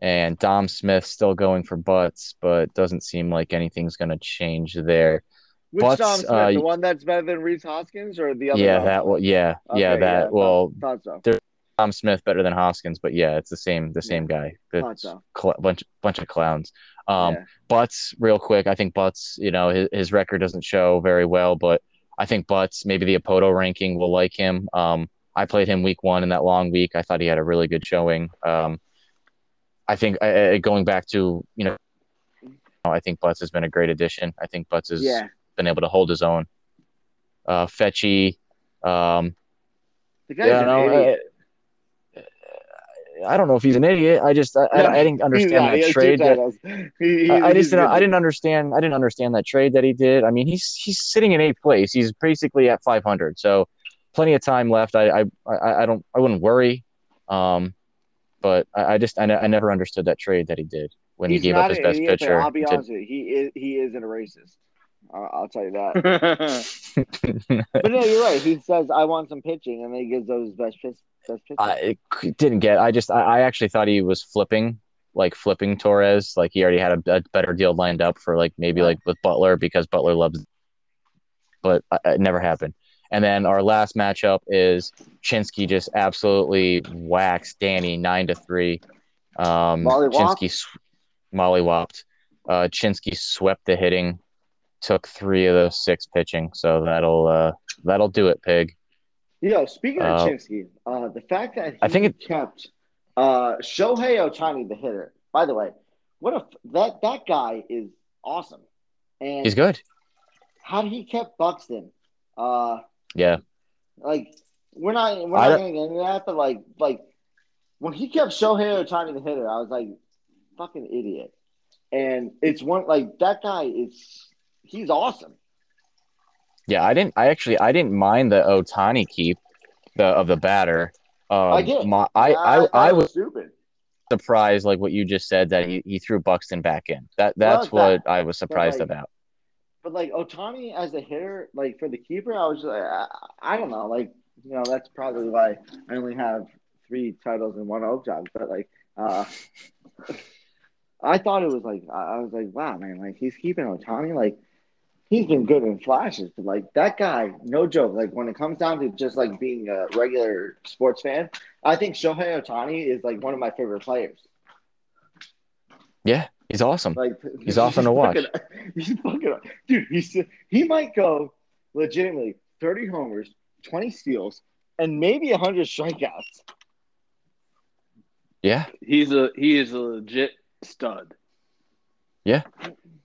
and Dom Smith still going for Butts, but doesn't seem like anything's going to change there. Which Butts, Dom Smith? uh, the one that's better than Rhys Hoskins, or the other? yeah, Dom that well, yeah, yeah, that thought- well, thought so. Dom Smith better than Hoskins, but yeah, it's the same the same guy. Thought so. cl- bunch bunch of clowns. Um, Yeah. Butts, real quick, I think Butts, you know, his, his record doesn't show very well, but I think Butts, maybe the Apoto ranking will like him. Um, I played him week one in that long week. I thought he had a really good showing. Um, I think uh, going back to, you know, I think Butts has been a great addition. I think Butts has Yeah, been able to hold his own. Uh, Fetchy, um, the guy's yeah, an no, idiot. I, I don't know if he's an idiot. I just I, I, I didn't understand that trade. That. He- he- I, just didn't. I didn't understand. I didn't understand that trade that he did. I mean, he's he's sitting in eighth place. He's basically at 500. So plenty of time left. I I I, I don't I wouldn't worry. Um, but I, I just I, I never understood that trade that he did when He's he gave up his an best pitcher. I'll be to- honest with you, he is he isn't a racist. Uh, I'll tell you that. [LAUGHS] [LAUGHS] But no, you're right. He says, "I want some pitching," and then he gives those best pitch, best pitching. I didn't get. I just I, I actually thought he was flipping, like flipping Torres. Like he already had a, a better deal lined up for like maybe like with Butler because Butler loves. But uh, it never happened. And then our last matchup is Chinsky just absolutely waxed Danny nine to three. Um, Mollywopped? Chinsky sw- mollywopped. Uh, Chinsky swept the hitting, took three of those six pitching. So that'll uh, that'll do it, pig. Yo, speaking of Uh, Chinsky, uh, the fact that he I think it- kept uh, Shohei Ohtani the hitter. By the way, what a that that guy is awesome. And He's good. how did he kept Buxton. Uh, Yeah. like we're not we're I not don't- getting into that, but like like when he kept Shohei Ohtani the hitter, I was like, fucking idiot. And it's one like that guy is he's awesome. Yeah, I didn't. I actually I didn't mind the Ohtani keep the of the batter. Um, I did. My, I, I, I it was stupid. surprised, like what you just said, that he, he threw Buxton back in. That that's what I was surprised like, about. But like Ohtani as a hitter, like for the keeper, I was like, I, I don't know, like you know, that's probably why I only have three titles and one oak job. But like, uh, [LAUGHS] I thought it was like I I was like, wow, man, like he's keeping Ohtani, like he's been good in flashes, but like that guy, no joke. Like when it comes down to just like being a regular sports fan, I think Shohei Ohtani is like one of my favorite players. Yeah, he's awesome. Like [LAUGHS] He's awesome to watch. fucking- [LAUGHS] he's fucking dude. He's he might go legitimately thirty homers, twenty steals, and maybe hundred strikeouts. Yeah, He's a he is a legit stud. Yeah.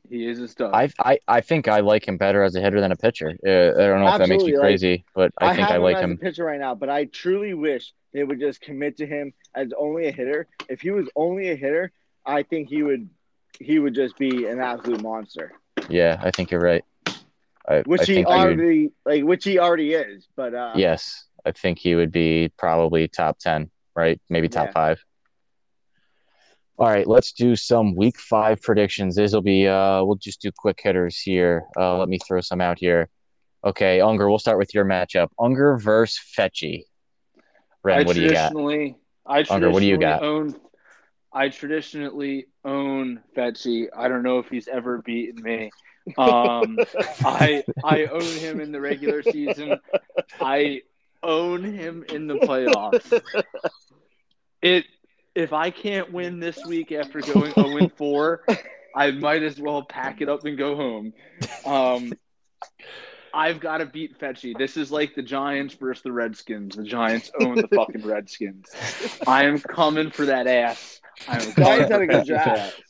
He is a stud. I I I think I like him better as a hitter than a pitcher. Uh, I don't know if that makes Absolutely, you like, crazy, but I, think have I him like as him. a pitcher right now, but I truly wish they would just commit to him as only a hitter. If he was only a hitter, I think he would he would just be an absolute monster, Yeah, I think you're right. I, which I he think he would- already like which he already is. But uh, Yes, I think he would be probably top 10, right? Maybe top Yeah. five. All right, let's do some week five predictions. This will be, uh, we'll just do quick hitters here. Uh, let me throw some out here. Okay, Unger, we'll start with your matchup. Unger versus Fetchy. Wren, I what do you got? traditionally, I Unger, what do you got? Own, I traditionally own Fetchy. I don't know if he's ever beaten me. [LAUGHS] Um, I I own him in the regular season. I own him in the playoffs. It if I can't win this week after going 0 4, I might as well pack it up and go home. Um, I've got to beat Fetchy. This is like the Giants versus the Redskins. The Giants own the fucking Redskins. I am coming for that ass. I [LAUGHS] am coming Giants for had a good draft.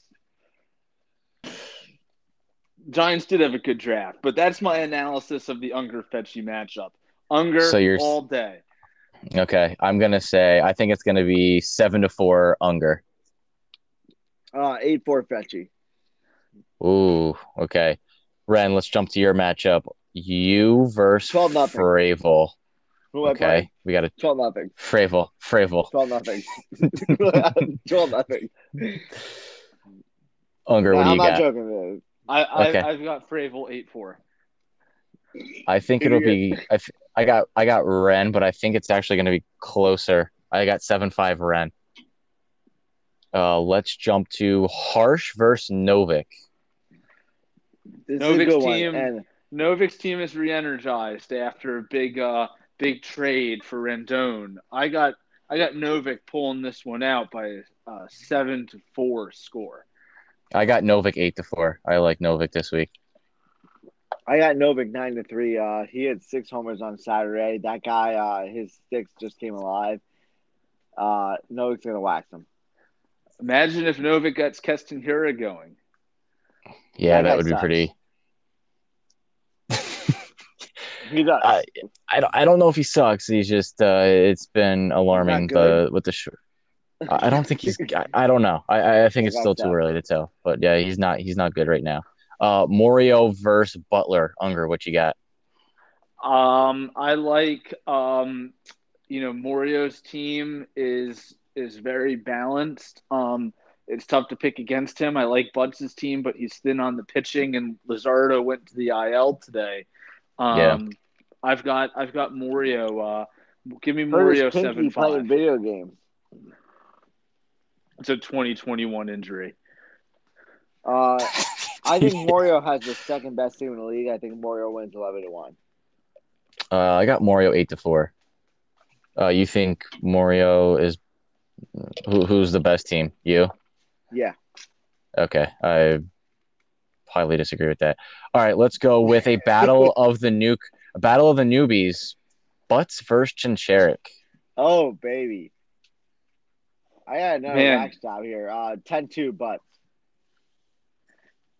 Giants did have a good draft, but that's my analysis of the Unger Fetchy matchup. Unger So you're- all day. Okay, I'm going to say, I think it's going to be seven to four Unger. Uh, eight four Fetchy. Ooh, okay. Wren, let's jump to your matchup. You versus 12 nothing. Fravel. Who Okay, playing? we got a Twelve nothing. Fravel. Fravel. Twelve nothing. [LAUGHS] Twelve nothing. Unger, what do I'm you not joking. man. I, I Okay. I've got Fravel eight four. I think it'll be. I, I got. I got Wren, but I think it's actually going to be closer. I got seven five Wren. Uh, let's jump to Harsh versus Novik. This is a Novik's good one. team- And Novik's team is re-energized after a big uh big trade for Rendon. I got I got Novik pulling this one out by a uh, seven to four score. I got Novik eight to four. I like Novik this week. I got Novik nine to three. Uh, he had six homers on Saturday. That guy, uh, his sticks just came alive. Uh, Novik's gonna wax him. Imagine if Novik gets Keston Hiura going. Yeah, That that guy would be pretty. He does. I, I don't. I don't know if he sucks. He's just. Uh, it's been alarming. The with the. Sh- I don't think he's. I, I don't know. I- I, think it's still too that. early to tell. But yeah, he's not. He's not good right now. Uh, Morio versus Butler. Unger, what you got? Um, I like um, you know, Morio's team is is very balanced. Um, it's tough to pick against him. I like Buds' team, but he's thin on the pitching, and Luzardo went to the IL today. Um, Yeah. I've got I've got Morio. Uh, give me Heard Morio his pinky seven playing five. video games. It's a twenty twenty one injury. Uh, I think [LAUGHS] Morio has the second best team in the league. I think Morio wins eleven to one. Uh, I got Morio eight to four. Uh, you think Morio is who, who's the best team? You? Yeah. Okay, I highly disagree with that. All right, let's go with a battle [LAUGHS] of the nuke, a battle of the newbies. Butts versus Chincharik. Oh baby. I got another Man. wax job here. Uh, 10-2 butts.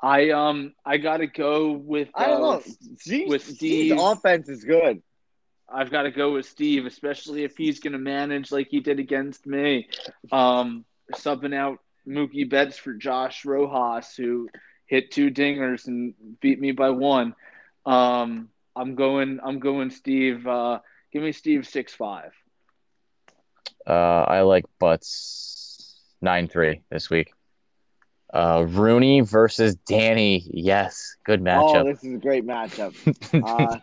I um I got to go with. I don't uh, know. Steve's, with Steve's offense is good. I've got to go with Steve, especially if he's going to manage like he did against me. Um, subbing out Mookie Betts for Josh Rojas, who hit two dingers and beat me by one. Um, I'm going. I'm going Steve. Uh, give me Steve six five. Uh, I like Butts nine three this week. Uh, Rooney versus Danny. Yes, good matchup. Oh, this is a great matchup. [LAUGHS] uh,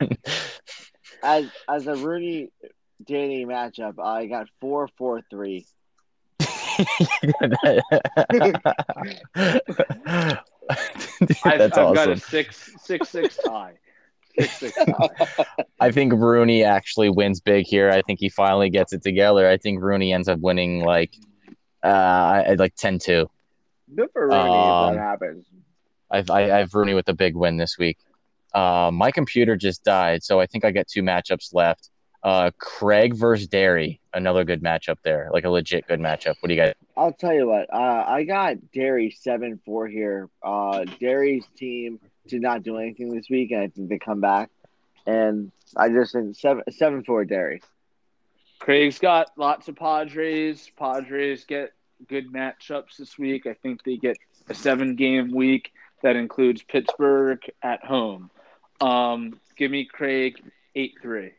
As as a Rooney Danny matchup, I got four four three. [LAUGHS] [LAUGHS] [LAUGHS] I've, That's I've got a awesome. six six six tie. Six six [LAUGHS] tie. I think Rooney actually wins big here. I think he finally gets it together. I think Rooney ends up winning like uh like 10-2. Good for Rooney Um, if that happens. I've I, I have Rooney with a big win this week. Uh, my computer just died, so I think I get two matchups left. Uh, Craig versus Derry, another good matchup there, like a legit good matchup. What do you guys? I'll tell you what. Uh, I got Derry seven four here. Uh, Derry's team did not do anything this week, and I think they come back. And I just think seven seven four Derry. Craig's got lots of Padres. Padres get good matchups this week. I think they get a seven game week that includes Pittsburgh at home. Um, give me Craig eight three.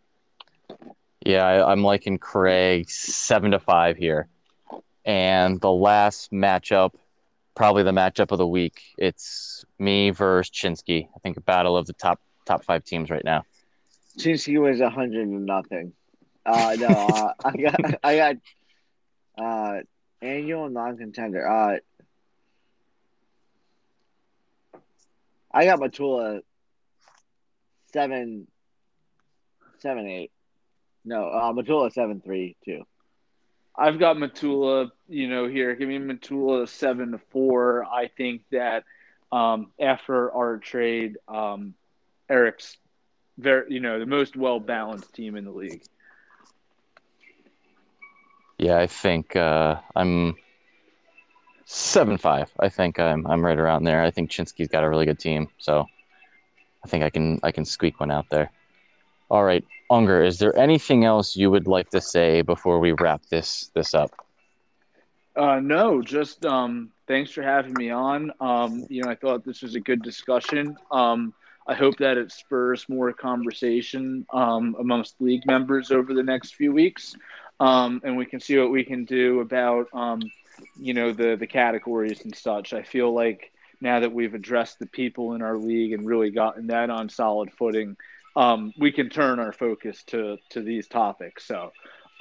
Yeah, I, I'm liking Craig seven to five here, and the last matchup, probably the matchup of the week. It's me versus Chinsky. I think a battle of the top top five teams right now. Chinsky wins a hundred and nothing. Uh, no, [LAUGHS] uh, I got I got uh, annual non contender. Uh, I got Matula seven seven eight. No, uh, Matula seven three two. I've got Matula, you know, here. Give me Matula seven to four. I think that um, after our trade, um, Eric's very, you know, the most well balanced team in the league. Yeah, I think uh, I'm seven five. I think I'm I'm right around there. I think Chinsky's got a really good team, so I think I can I can squeak one out there. All right, Unger, is there anything else you would like to say before we wrap this this up? Uh, no, just um, thanks for having me on. Um, you know, I thought this was a good discussion. Um, I hope that it spurs more conversation um, amongst league members over the next few weeks, um, and we can see what we can do about um, you know the the categories and such. I feel like now that we've addressed the people in our league and really gotten that on solid footing, um, we can turn our focus to to these topics. So,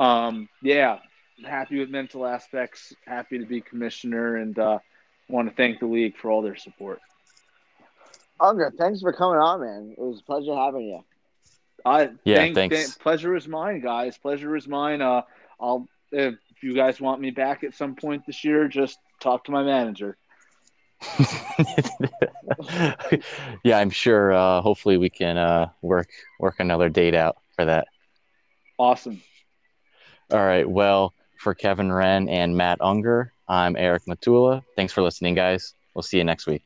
um, yeah, happy with mental aspects. Happy to be commissioner, and uh, want to thank the league for all their support. Unger, thanks for coming on, man. It was a pleasure having you. I Yeah, thank, thanks. thank- pleasure is mine, guys. Pleasure is mine. Uh, I'll if you guys want me back at some point this year, just talk to my manager. [LAUGHS] yeah, I'm sure. Uh, hopefully, we can uh, work work another date out for that. Awesome. All right. Well, for Kevin Wren and Matt Unger, I'm Eric Matula. Thanks for listening, guys. We'll see you next week.